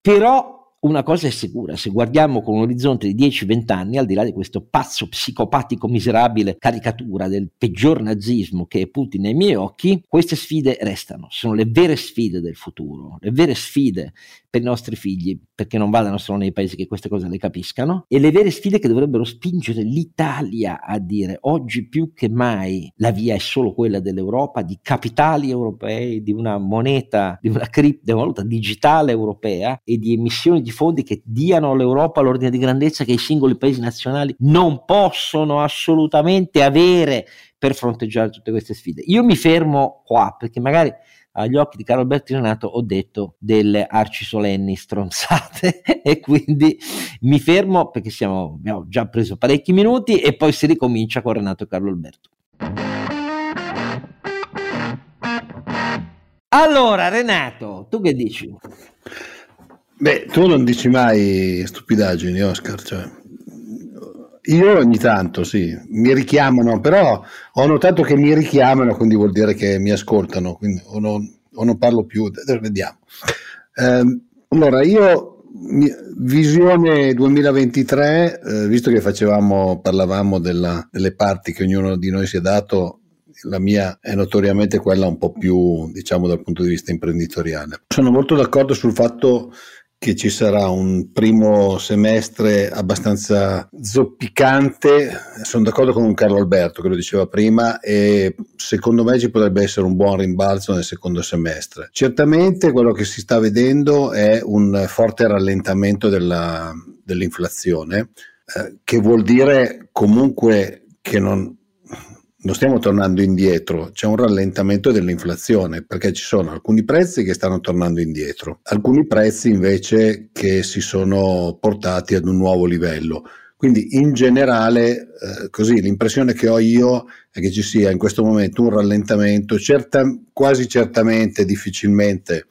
Però una cosa è sicura, se guardiamo con un orizzonte di 10-20 anni, al di là di questo pazzo psicopatico miserabile caricatura del peggior nazismo che è Putin nei miei occhi, queste sfide restano, sono le vere sfide del futuro, le vere sfide per i nostri figli, perché non vadano solo nei paesi che queste cose le capiscano, e le vere sfide che dovrebbero spingere l'Italia a dire oggi più che mai la via è solo quella dell'Europa, di capitali europei, di una moneta, di una, cripto, di una valuta digitale europea e di emissioni di fondi che diano all'Europa l'ordine di grandezza che i singoli paesi nazionali non possono assolutamente avere per fronteggiare tutte queste sfide. Io mi fermo qua perché magari agli occhi di Carlo Alberto Renato ho detto delle arci solenni stronzate e quindi mi fermo perché siamo, abbiamo già preso parecchi minuti e poi si ricomincia con Renato e Carlo Alberto. Allora Renato, tu che dici? Beh, tu non dici mai stupidaggini, Oscar. Cioè, io ogni tanto sì, mi richiamano, però ho notato che mi richiamano, quindi vuol dire che mi ascoltano, quindi, o, non, o non parlo più, vediamo. Eh, allora, io, visione 2023, eh, visto che facevamo, parlavamo della, delle parti che ognuno di noi si è dato, la mia è notoriamente quella un po' più, diciamo, dal punto di vista imprenditoriale. Sono molto d'accordo sul fatto che ci sarà un primo semestre abbastanza zoppicante. Sono d'accordo con Carlo Alberto che lo diceva prima e secondo me ci potrebbe essere un buon rimbalzo nel secondo semestre. Certamente quello che si sta vedendo è un forte rallentamento della, dell'inflazione, eh, che vuol dire comunque che non, non stiamo tornando indietro, c'è un rallentamento dell'inflazione perché ci sono alcuni prezzi che stanno tornando indietro, alcuni prezzi invece che si sono portati ad un nuovo livello. Quindi in generale, eh, così l'impressione che ho io è che ci sia in questo momento un rallentamento, certa, quasi certamente, difficilmente,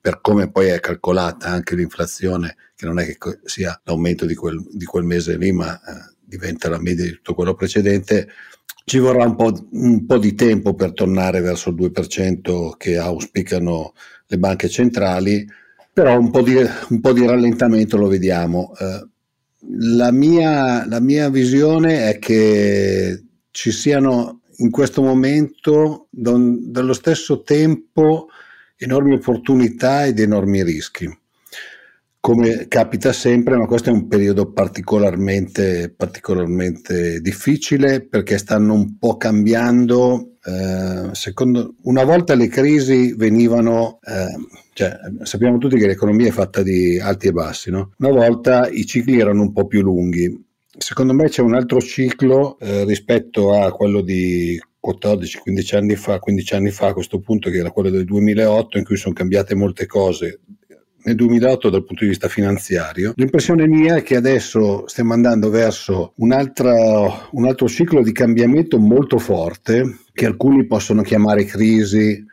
per come poi è calcolata anche l'inflazione, che non è che sia l'aumento di quel, di quel mese lì, ma eh, diventa la media di tutto quello precedente, ci vorrà un po', un po', di tempo per tornare verso il 2% che auspicano le banche centrali, però un po' di, un po di rallentamento lo vediamo. Eh, la, mia, la mia visione è che ci siano in questo momento, dallo stesso tempo, enormi opportunità ed enormi rischi come capita sempre, ma questo è un periodo particolarmente, particolarmente difficile perché stanno un po' cambiando. Eh, secondo, una volta le crisi venivano, eh, cioè, sappiamo tutti che l'economia è fatta di alti e bassi, no? una volta i cicli erano un po' più lunghi. Secondo me c'è un altro ciclo eh, rispetto a quello di 14-15 anni fa, 15 anni fa a questo punto, che era quello del 2008, in cui sono cambiate molte cose 2008 dal punto di vista finanziario. L'impressione mia è che adesso stiamo andando verso un altro, ciclo di cambiamento molto forte, che alcuni possono chiamare crisi,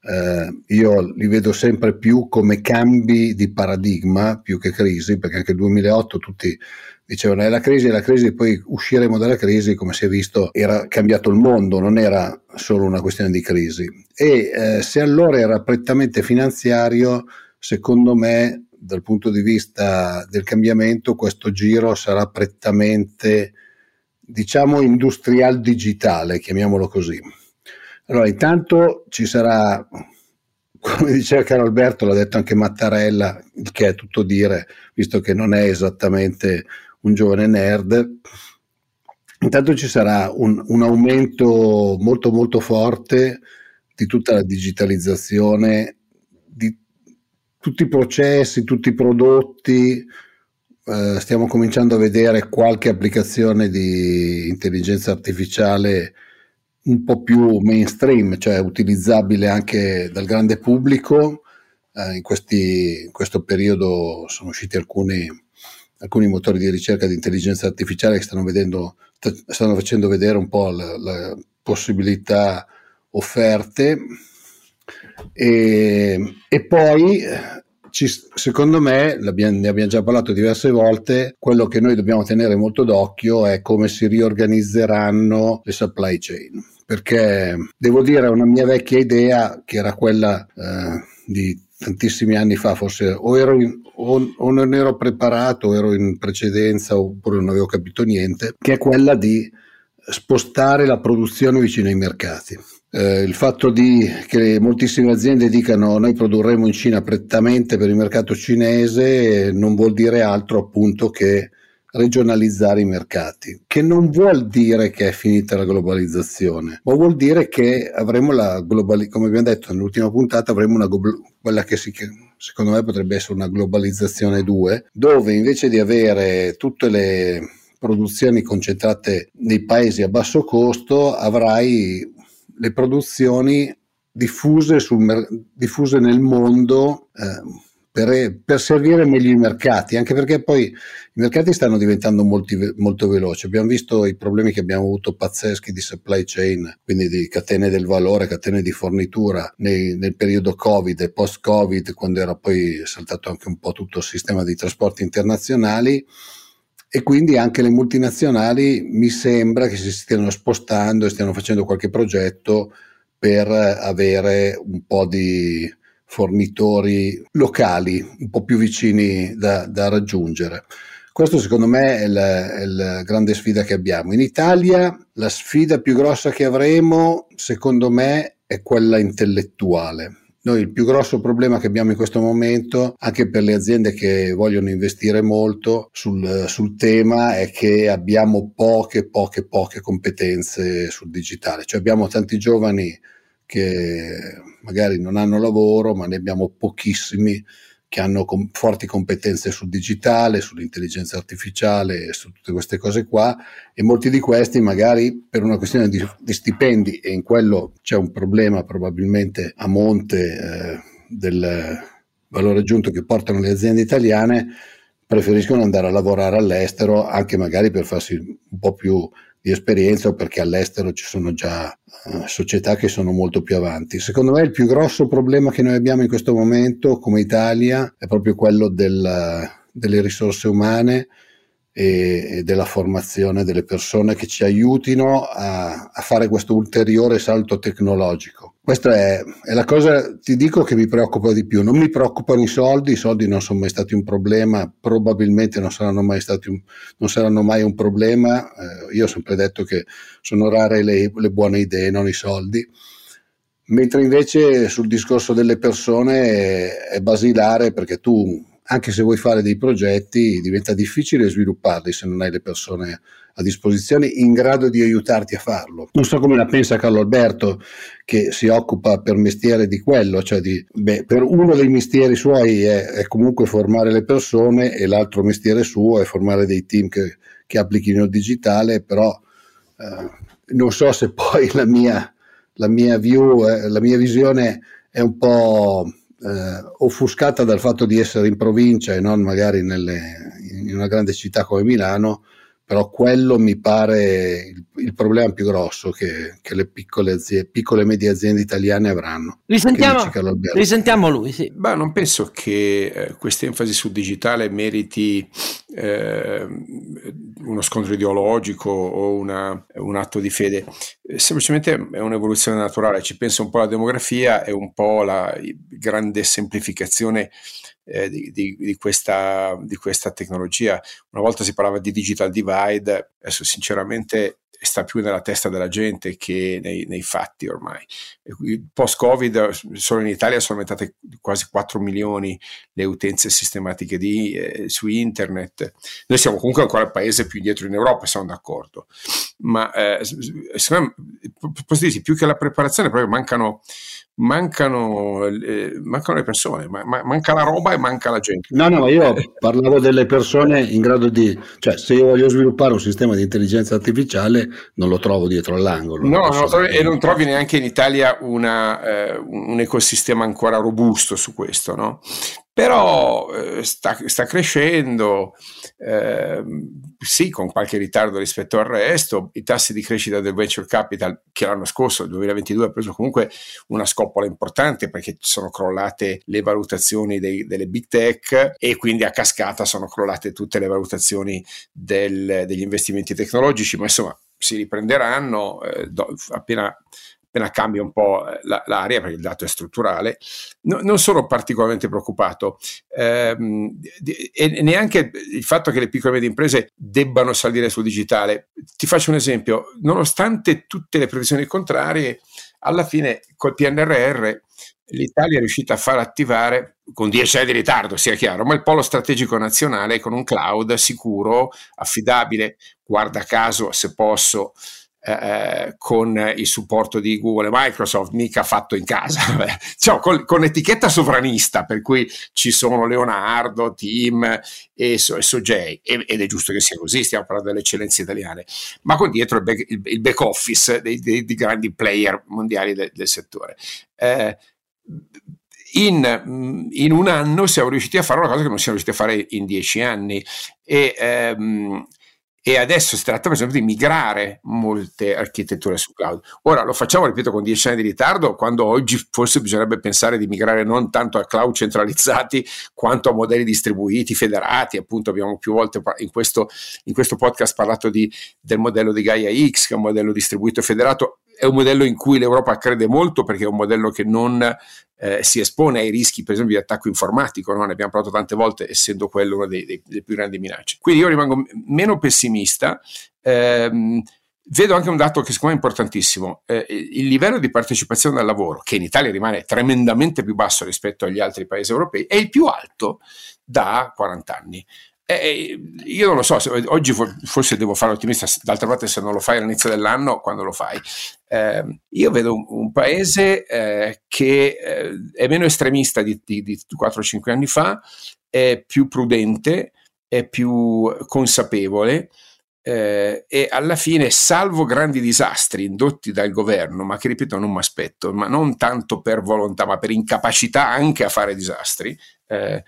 eh, io li vedo sempre più come cambi di paradigma più che crisi, perché anche nel 2008 tutti dicevano è la crisi, è la crisi, poi usciremo dalla crisi, come si è visto, era cambiato il mondo, non era solo una questione di crisi. E eh, se allora era prettamente finanziario, secondo me dal punto di vista del cambiamento questo giro sarà prettamente diciamo industrial digitale, chiamiamolo così. Allora, intanto ci sarà, come diceva Carlo Alberto, l'ha detto anche Mattarella, che è tutto dire, visto che non è esattamente un giovane nerd, intanto ci sarà un, un aumento molto molto forte di tutta la digitalizzazione di tutti i processi, tutti i prodotti, eh, stiamo cominciando a vedere qualche applicazione di intelligenza artificiale un po' più mainstream, cioè utilizzabile anche dal grande pubblico. Eh, in, questi, in, questo periodo sono usciti alcuni, alcuni, motori di ricerca di intelligenza artificiale che stanno, vedendo, stanno facendo vedere un po' le possibilità offerte e, e poi ci, secondo me, ne abbiamo già parlato diverse volte, quello che noi dobbiamo tenere molto d'occhio è come si riorganizzeranno le supply chain. Perché devo dire, una mia vecchia idea, che era quella eh, di tantissimi anni fa, forse o, in, o, o, non ero preparato, o ero in precedenza, oppure non avevo capito niente, che è quella di spostare la produzione vicino ai mercati. Eh, il fatto di, che moltissime aziende dicano noi produrremo in Cina prettamente per il mercato cinese non vuol dire altro appunto che regionalizzare i mercati, che non vuol dire che è finita la globalizzazione, ma vuol dire che avremo la globalizzazione, come abbiamo detto nell'ultima puntata, avremo una quella che si, secondo me potrebbe essere una globalizzazione 2, dove invece di avere tutte le produzioni concentrate nei paesi a basso costo, avrai le produzioni diffuse, sul, diffuse nel mondo eh, per, per, servire meglio i mercati, anche perché poi i mercati stanno diventando molti, molto veloci. Abbiamo visto i problemi che abbiamo avuto pazzeschi di supply chain, quindi di catene del valore, catene di fornitura nei, nel periodo Covid e post-Covid, quando era poi saltato anche un po' tutto il sistema di trasporti internazionali e quindi anche le multinazionali mi sembra che si stiano spostando e stiano facendo qualche progetto per avere un po' di fornitori locali un po' più vicini da, da raggiungere. Questo secondo me è la, è la, grande sfida che abbiamo. In Italia la sfida più grossa che avremo, secondo me, è quella intellettuale. Noi il più grosso problema che abbiamo in questo momento, anche per le aziende che vogliono investire molto sul, sul tema, è che abbiamo poche, poche, poche competenze sul digitale. Cioè abbiamo tanti giovani che magari non hanno lavoro, ma ne abbiamo pochissimi che hanno com- forti competenze sul digitale, sull'intelligenza artificiale, su tutte queste cose qua e molti di questi magari per una questione di, di stipendi e in quello c'è un problema probabilmente a monte eh, del valore aggiunto che portano le aziende italiane, preferiscono andare a lavorare all'estero anche magari per farsi un po' più di esperienza o perché all'estero ci sono già uh, società che sono molto più avanti. Secondo me il più grosso problema che noi abbiamo in questo momento come Italia è proprio quello del, delle risorse umane e, e, della formazione delle persone che ci aiutino a, a fare questo ulteriore salto tecnologico. Questa è, è, la cosa, ti dico, che mi preoccupa di più. Non mi preoccupano i soldi, i soldi non sono mai stati un problema, probabilmente non saranno mai, un, non saranno mai un problema. Eh, io ho sempre detto che sono rare le, le buone idee, non i soldi. Mentre invece sul discorso delle persone è, è basilare perché tu anche se vuoi fare dei progetti, diventa difficile svilupparli se non hai le persone a disposizione in grado di aiutarti a farlo. Non so come la pensa Carlo Alberto, che si occupa per mestiere di quello, cioè di, beh, per uno dei mestieri suoi è, è, comunque formare le persone e l'altro mestiere suo è formare dei team che, che applichino il digitale, però eh, non so se poi la mia, la mia view, eh, la mia visione è un po' eh, offuscata dal fatto di essere in provincia e non magari nelle, in una grande città come Milano, però quello mi pare il, il problema più grosso che, che le piccole, aziende, piccole e medie aziende italiane avranno. Risentiamo, risentiamo lui. Sì. Beh, non penso che eh, questa enfasi sul digitale meriti eh, uno scontro ideologico o una, un atto di fede, semplicemente è un'evoluzione naturale. Ci pensa un po' la demografia e un po' la grande semplificazione eh, di, di, questa, di questa tecnologia. Una volta si parlava di digital divide, adesso sinceramente sta più nella testa della gente che nei, nei fatti ormai. Post-Covid, solo in Italia sono aumentate quasi 4 milioni le utenze sistematiche di, eh, su internet. Noi siamo comunque ancora il paese più indietro in Europa, siamo d'accordo, ma eh, secondo me, posso dirti, più che la preparazione, proprio mancano mancano, eh, mancano le persone, ma, manca la roba e manca la gente. No, no, ma io parlavo delle persone in grado di, cioè se io voglio sviluppare un sistema di intelligenza artificiale non lo trovo dietro all'angolo. No, non trovi, e non trovi neanche in Italia una, eh, un ecosistema ancora robusto su questo, no? Però eh, sta, sta, crescendo, eh, sì, con qualche ritardo rispetto al resto. I tassi di crescita del venture capital, che l'anno scorso, il 2022, ha preso comunque una scoppola importante perché sono crollate le valutazioni dei, delle big tech e quindi a cascata sono crollate tutte le valutazioni del, degli investimenti tecnologici, ma insomma si riprenderanno eh, do, appena appena cambia un po' eh, la, l'area, perché il dato è strutturale, no, non sono particolarmente preoccupato. Ehm, e neanche il fatto che le piccole e medie imprese debbano salire sul digitale. Ti faccio un esempio, nonostante tutte le previsioni contrarie, alla fine col PNRR l'Italia è riuscita a far attivare con 10 anni di ritardo, sia chiaro, ma il polo strategico nazionale con un cloud sicuro, affidabile, guarda caso, se posso, eh, con il supporto di Google e Microsoft, mica fatto in casa, cioè, con, con, etichetta sovranista, per cui ci sono Leonardo, Tim e, so, ed è giusto che sia così, stiamo parlando delle eccellenze italiane, ma con dietro il back, il, il back office dei, dei, dei, grandi player mondiali de, del settore. Eh, in, in, un anno siamo riusciti a fare una cosa che non siamo riusciti a fare in dieci anni e ehm, e adesso si tratta per esempio di migrare molte architetture su cloud. Ora lo facciamo, ripeto, con dieci anni di ritardo, quando oggi forse bisognerebbe pensare di migrare non tanto a cloud centralizzati quanto a modelli distribuiti, federati. Appunto, abbiamo più volte in questo, in questo podcast parlato di, del modello di Gaia X, che è un modello distribuito e federato. È un modello in cui l'Europa crede molto perché è un modello che non eh, si espone ai rischi, per esempio, di attacco informatico, no? ne abbiamo parlato tante volte, essendo quello una delle più grandi minacce. Quindi io rimango meno pessimista. Ehm, vedo anche un dato che secondo me è importantissimo, eh, il livello di partecipazione al lavoro, che in Italia rimane tremendamente più basso rispetto agli altri paesi europei, è il più alto da 40 anni. Eh, io non lo so, oggi forse devo fare ottimista, d'altra parte se non lo fai all'inizio dell'anno, quando lo fai? Eh, io vedo un, un paese eh, che eh, è meno estremista di, di, di 4-5 anni fa, è più prudente, è più consapevole eh, e alla fine, salvo grandi disastri indotti dal governo, ma che ripeto non mi aspetto, ma non tanto per volontà, ma per incapacità anche a fare disastri, eh,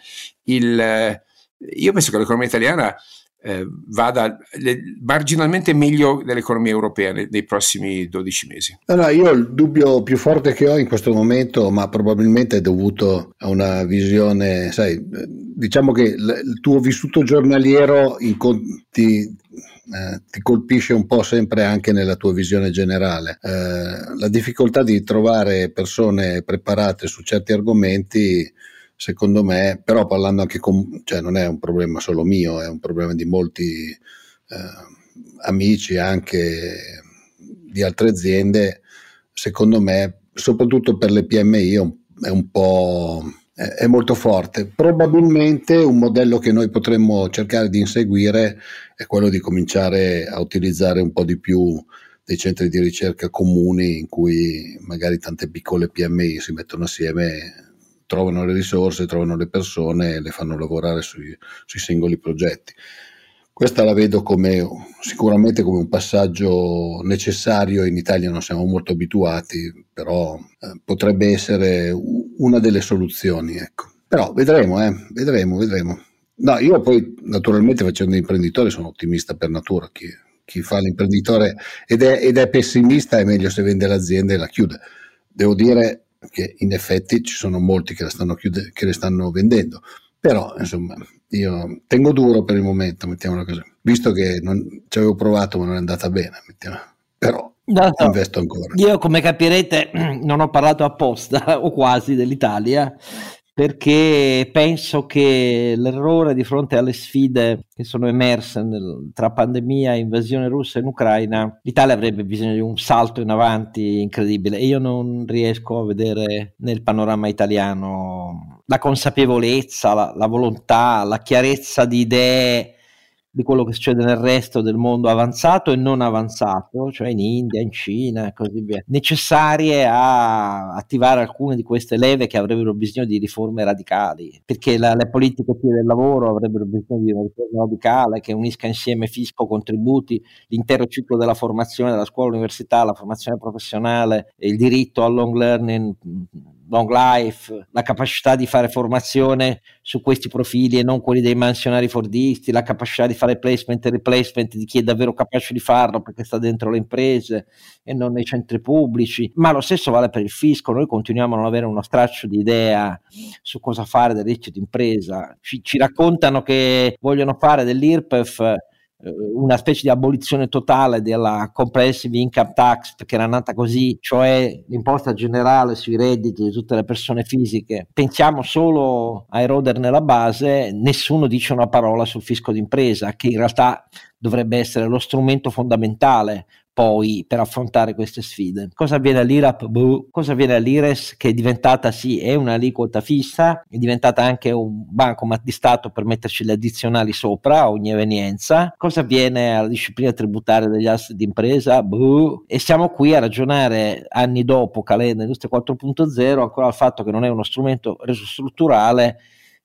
il io penso che l'economia italiana eh, vada le, marginalmente meglio dell'economia europea nei, nei prossimi 12 mesi. Allora, io il dubbio più forte che ho in questo momento, ma probabilmente è dovuto a una visione, sai, diciamo che l- il tuo vissuto giornaliero ti, eh, ti colpisce un po' sempre anche nella tua visione generale. Eh, la difficoltà di trovare persone preparate su certi argomenti secondo me, però parlando anche con, cioè non è un problema solo mio, è un problema di molti eh, amici anche di altre aziende, secondo me, soprattutto per le PMI è un po' è molto forte. Probabilmente un modello che noi potremmo cercare di inseguire è quello di cominciare a utilizzare un po' di più dei centri di ricerca comuni in cui magari tante piccole PMI si mettono assieme trovano le risorse, trovano le persone e le fanno lavorare sui, sui singoli progetti. Questa la vedo come, sicuramente come un passaggio necessario, in Italia non siamo molto abituati, però eh, potrebbe essere una delle soluzioni. Ecco. Però vedremo, eh, vedremo, vedremo. No, io poi naturalmente facendo imprenditore sono ottimista per natura, chi, chi fa l'imprenditore ed è, ed è pessimista è meglio se vende l'azienda e la chiude. Devo dire che in effetti ci sono molti che le stanno, chiude- che le stanno vendendo. Però, insomma, io tengo duro per il momento, mettiamola così. Visto che non, ci avevo provato ma non è andata bene, mettiamola. però no, no. investo ancora. Io, come capirete, non ho parlato apposta o quasi dell'Italia perché penso che l'errore di fronte alle sfide che sono emerse nel, tra pandemia invasione russa in Ucraina, l'Italia avrebbe bisogno di un salto in avanti incredibile. Io non riesco a vedere nel panorama italiano la consapevolezza, la, la volontà, la chiarezza di idee di quello che succede nel resto del mondo avanzato e non avanzato, cioè in India, in Cina e così via, necessarie a attivare alcune di queste leve che avrebbero bisogno di riforme radicali, perché la, le politiche del lavoro avrebbero bisogno di una riforma radicale che unisca insieme fisco, contributi, l'intero ciclo della formazione, dalla scuola, all'università, la formazione professionale, il diritto al long learning long life, la capacità di fare formazione su questi profili e non quelli dei mansionari fordisti, la capacità di fare placement e replacement di chi è davvero capace di farlo perché sta dentro le imprese e non nei centri pubblici, ma lo stesso vale per il fisco, noi continuiamo a non avere uno straccio di idea su cosa fare del reddito d'impresa, ci, ci raccontano che vogliono fare dell'IRPEF una specie di abolizione totale della comprehensive income tax che era nata così, cioè l'imposta generale sui redditi di tutte le persone fisiche. Pensiamo solo a eroderne la base, nessuno dice una parola sul fisco d'impresa, che in realtà dovrebbe essere lo strumento fondamentale poi per affrontare queste sfide. Cosa avviene all'IRAP? Buh. Cosa avviene all'IRES che è diventata sì, è un'aliquota fissa, è diventata anche un bancomat di Stato per metterci le addizionali sopra ogni evenienza. Cosa avviene alla disciplina tributaria degli asset di impresa? Buh. E siamo qui a ragionare anni dopo, calenda industria 4.0, ancora al fatto che non è uno strumento reso strutturale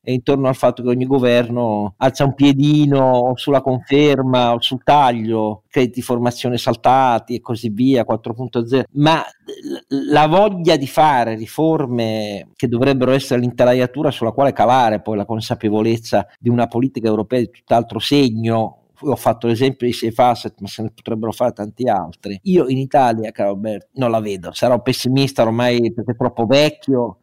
e intorno al fatto che ogni governo alza un piedino sulla conferma o sul taglio, crediti di formazione saltati e così via, 4.0, ma la voglia di fare riforme che dovrebbero essere l'intelaiatura sulla quale calare poi la consapevolezza di una politica europea di tutt'altro segno ho fatto l'esempio di Safe Asset, ma se ne potrebbero fare tanti altri. Io in Italia, caro Alberto, non la vedo. Sarò pessimista ormai perché è troppo vecchio,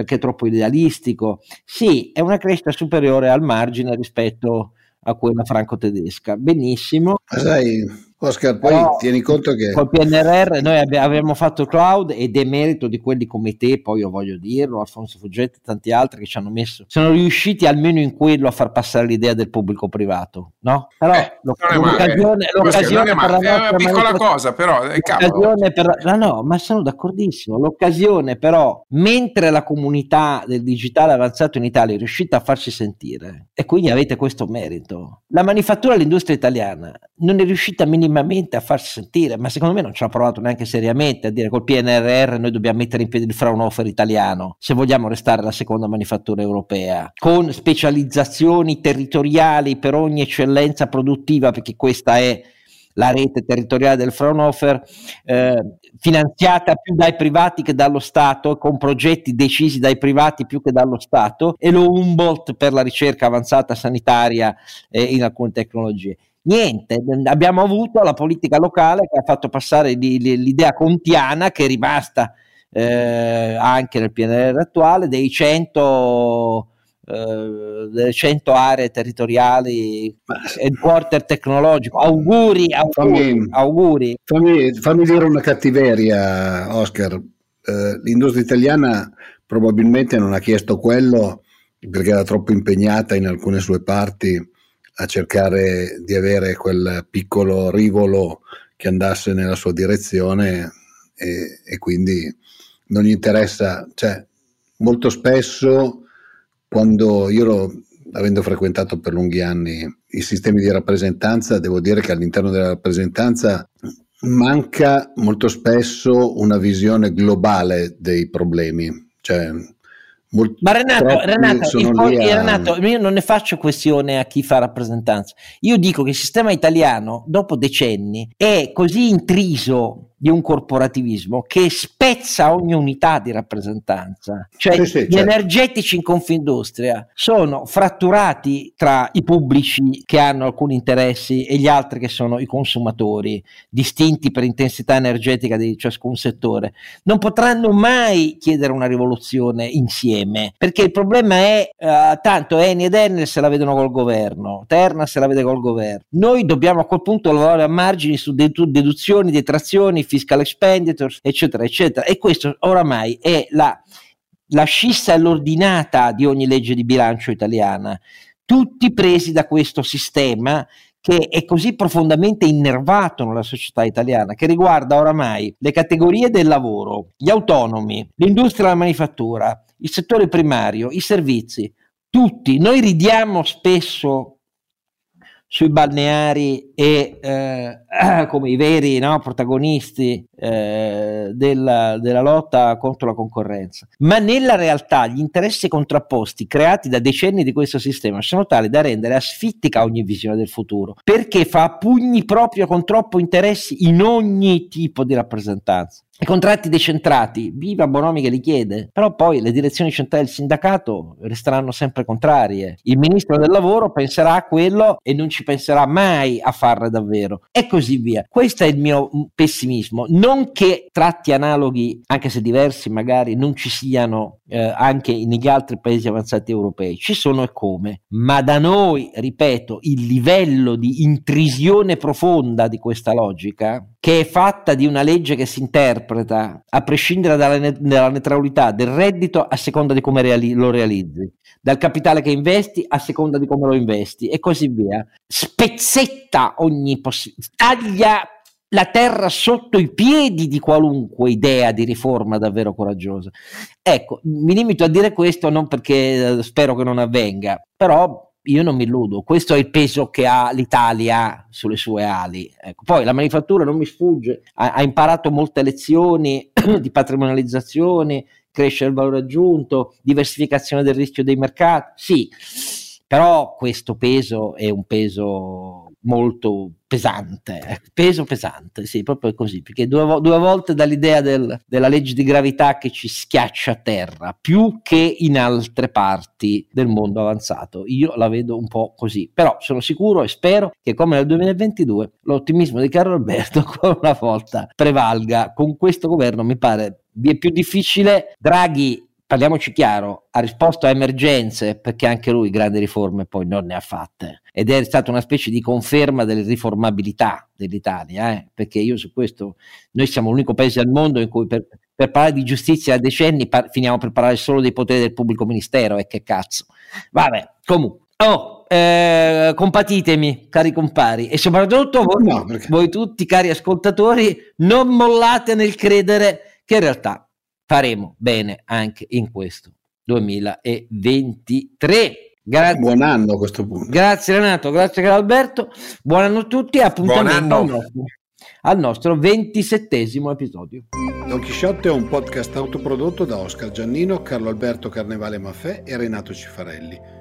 perché è troppo idealistico. Sì, è una crescita superiore al margine rispetto a quella franco-tedesca. Benissimo. Sai, Oscar, poi Però, tieni conto che... Col PNRR noi abbi- abbiamo fatto cloud ed è merito di quelli come te, poi io voglio dirlo, Alfonso Fuggetti e tanti altri che ci hanno messo, sono riusciti almeno in quello a far passare l'idea del pubblico privato, no? Però eh, l'occasione, l'occasione per la è una piccola cosa, però è l'occasione per, no, no, ma sono d'accordissimo, l'occasione però, mentre la comunità del digitale avanzato in Italia è riuscita a farsi sentire, e quindi avete questo merito, la manifattura dell'industria italiana non è riuscita minimamente minimamente a farsi sentire, ma secondo me non ci ha provato neanche seriamente a dire col PNRR noi dobbiamo mettere in piedi il Fraunhofer italiano se vogliamo restare la seconda manifattura europea, con specializzazioni territoriali per ogni eccellenza produttiva, perché questa è la rete territoriale del Fraunhofer, eh, finanziata più dai privati che dallo Stato, con progetti decisi dai privati più che dallo Stato, e lo Humboldt per la ricerca avanzata sanitaria eh, in alcune tecnologie. Niente, abbiamo avuto la politica locale che ha fatto passare l'idea contiana che è rimasta eh, anche nel PNR attuale dei 100 eh, delle 100 aree territoriali headquarter tecnologico. Auguri auguri, fammi, auguri. Fammi, fammi, dire una cattiveria Oscar. Eh, l'industria italiana probabilmente non ha chiesto quello perché era troppo impegnata in alcune sue parti a cercare di avere quel piccolo rivolo che andasse nella sua direzione e, e quindi non gli interessa, cioè molto spesso quando io lo, avendo frequentato per lunghi anni i sistemi di rappresentanza, devo dire che all'interno della rappresentanza manca molto spesso una visione globale dei problemi, cioè Molto Ma Renato, Renato, il, a... Renato, io non ne faccio questione a chi fa rappresentanza. Io dico che il sistema italiano, dopo decenni, è così intriso di un corporativismo che spezza ogni unità di rappresentanza. Cioè sì, sì, gli certo. energetici in Confindustria sono fratturati tra i pubblici che hanno alcuni interessi e gli altri che sono i consumatori, distinti per intensità energetica di ciascun settore. Non potranno mai chiedere una rivoluzione insieme, perché il problema è uh, tanto Eni ed Enel se la vedono col governo, Terna se la vede col governo. Noi dobbiamo a quel punto lavorare a margini su deduzioni, detrazioni, fiscal expenditures, eccetera, eccetera. E questo oramai è la, la scissa l'ordinata di ogni legge di bilancio italiana, tutti presi da questo sistema che è così profondamente innervato nella società italiana, che riguarda oramai le categorie del lavoro, gli autonomi, l'industria della manifattura, il settore primario, i servizi, tutti. Noi ridiamo spesso sui balneari e eh, come i veri no, protagonisti eh, della, della, lotta contro la concorrenza. Ma nella realtà gli interessi contrapposti creati da decenni di questo sistema sono tali da rendere asfittica ogni visione del futuro, perché fa pugni proprio con troppo interessi in ogni tipo di rappresentanza. I contratti decentrati, viva Bonomi che li chiede, però poi le direzioni centrali del sindacato resteranno sempre contrarie. Il ministro del lavoro penserà a quello e non ci penserà mai a farle davvero e così via. Questo è il mio pessimismo. Non che tratti analoghi, anche se diversi magari, non ci siano eh, anche negli altri paesi avanzati europei, ci sono e come, ma da noi, ripeto, il livello di intrisione profonda di questa logica che è fatta di una legge che si interpreta a prescindere dalla, ne- dalla neutralità del reddito a seconda di come reali- lo realizzi, dal capitale che investi a seconda di come lo investi e così via. Spezzetta ogni possibilità, taglia la terra sotto i piedi di qualunque idea di riforma davvero coraggiosa. Ecco, mi limito a dire questo non perché eh, spero che non avvenga, però io non mi illudo, questo è il peso che ha l'Italia sulle sue ali. Ecco. Poi la manifattura non mi sfugge, ha, ha imparato molte lezioni di patrimonializzazione, crescere il valore aggiunto, diversificazione del rischio dei mercati, sì, però questo peso è un peso molto pesante, eh, peso pesante, sì, proprio così, perché due, due volte dall'idea del, della legge di gravità che ci schiaccia a terra, più che in altre parti del mondo avanzato. Io la vedo un po' così, però sono sicuro e spero che come nel 2022 l'ottimismo di Carlo Alberto ancora una volta prevalga. Con questo governo mi pare vi è più difficile. Draghi parliamoci chiaro, ha risposto a emergenze perché anche lui grandi riforme poi non ne ha fatte ed è stata una specie di conferma della riformabilità dell'Italia, eh? perché io su questo, noi siamo l'unico paese al mondo in cui per, per parlare di giustizia da decenni par- finiamo per parlare solo dei poteri del pubblico ministero e che cazzo. Vabbè, comunque. Oh, eh, compatitemi, cari compari, e soprattutto voi, no, voi tutti, cari ascoltatori, non mollate nel credere che in realtà faremo bene anche in questo 2023. Grazie. Buon anno a questo punto. Grazie Renato, grazie caro Alberto. Buon anno a tutti e appuntamento al nostro, al nostro ventisettesimo episodio. Don Chisciotte è un podcast autoprodotto da Oscar Giannino, Carlo Alberto Carnevale Maffè e Renato Cifarelli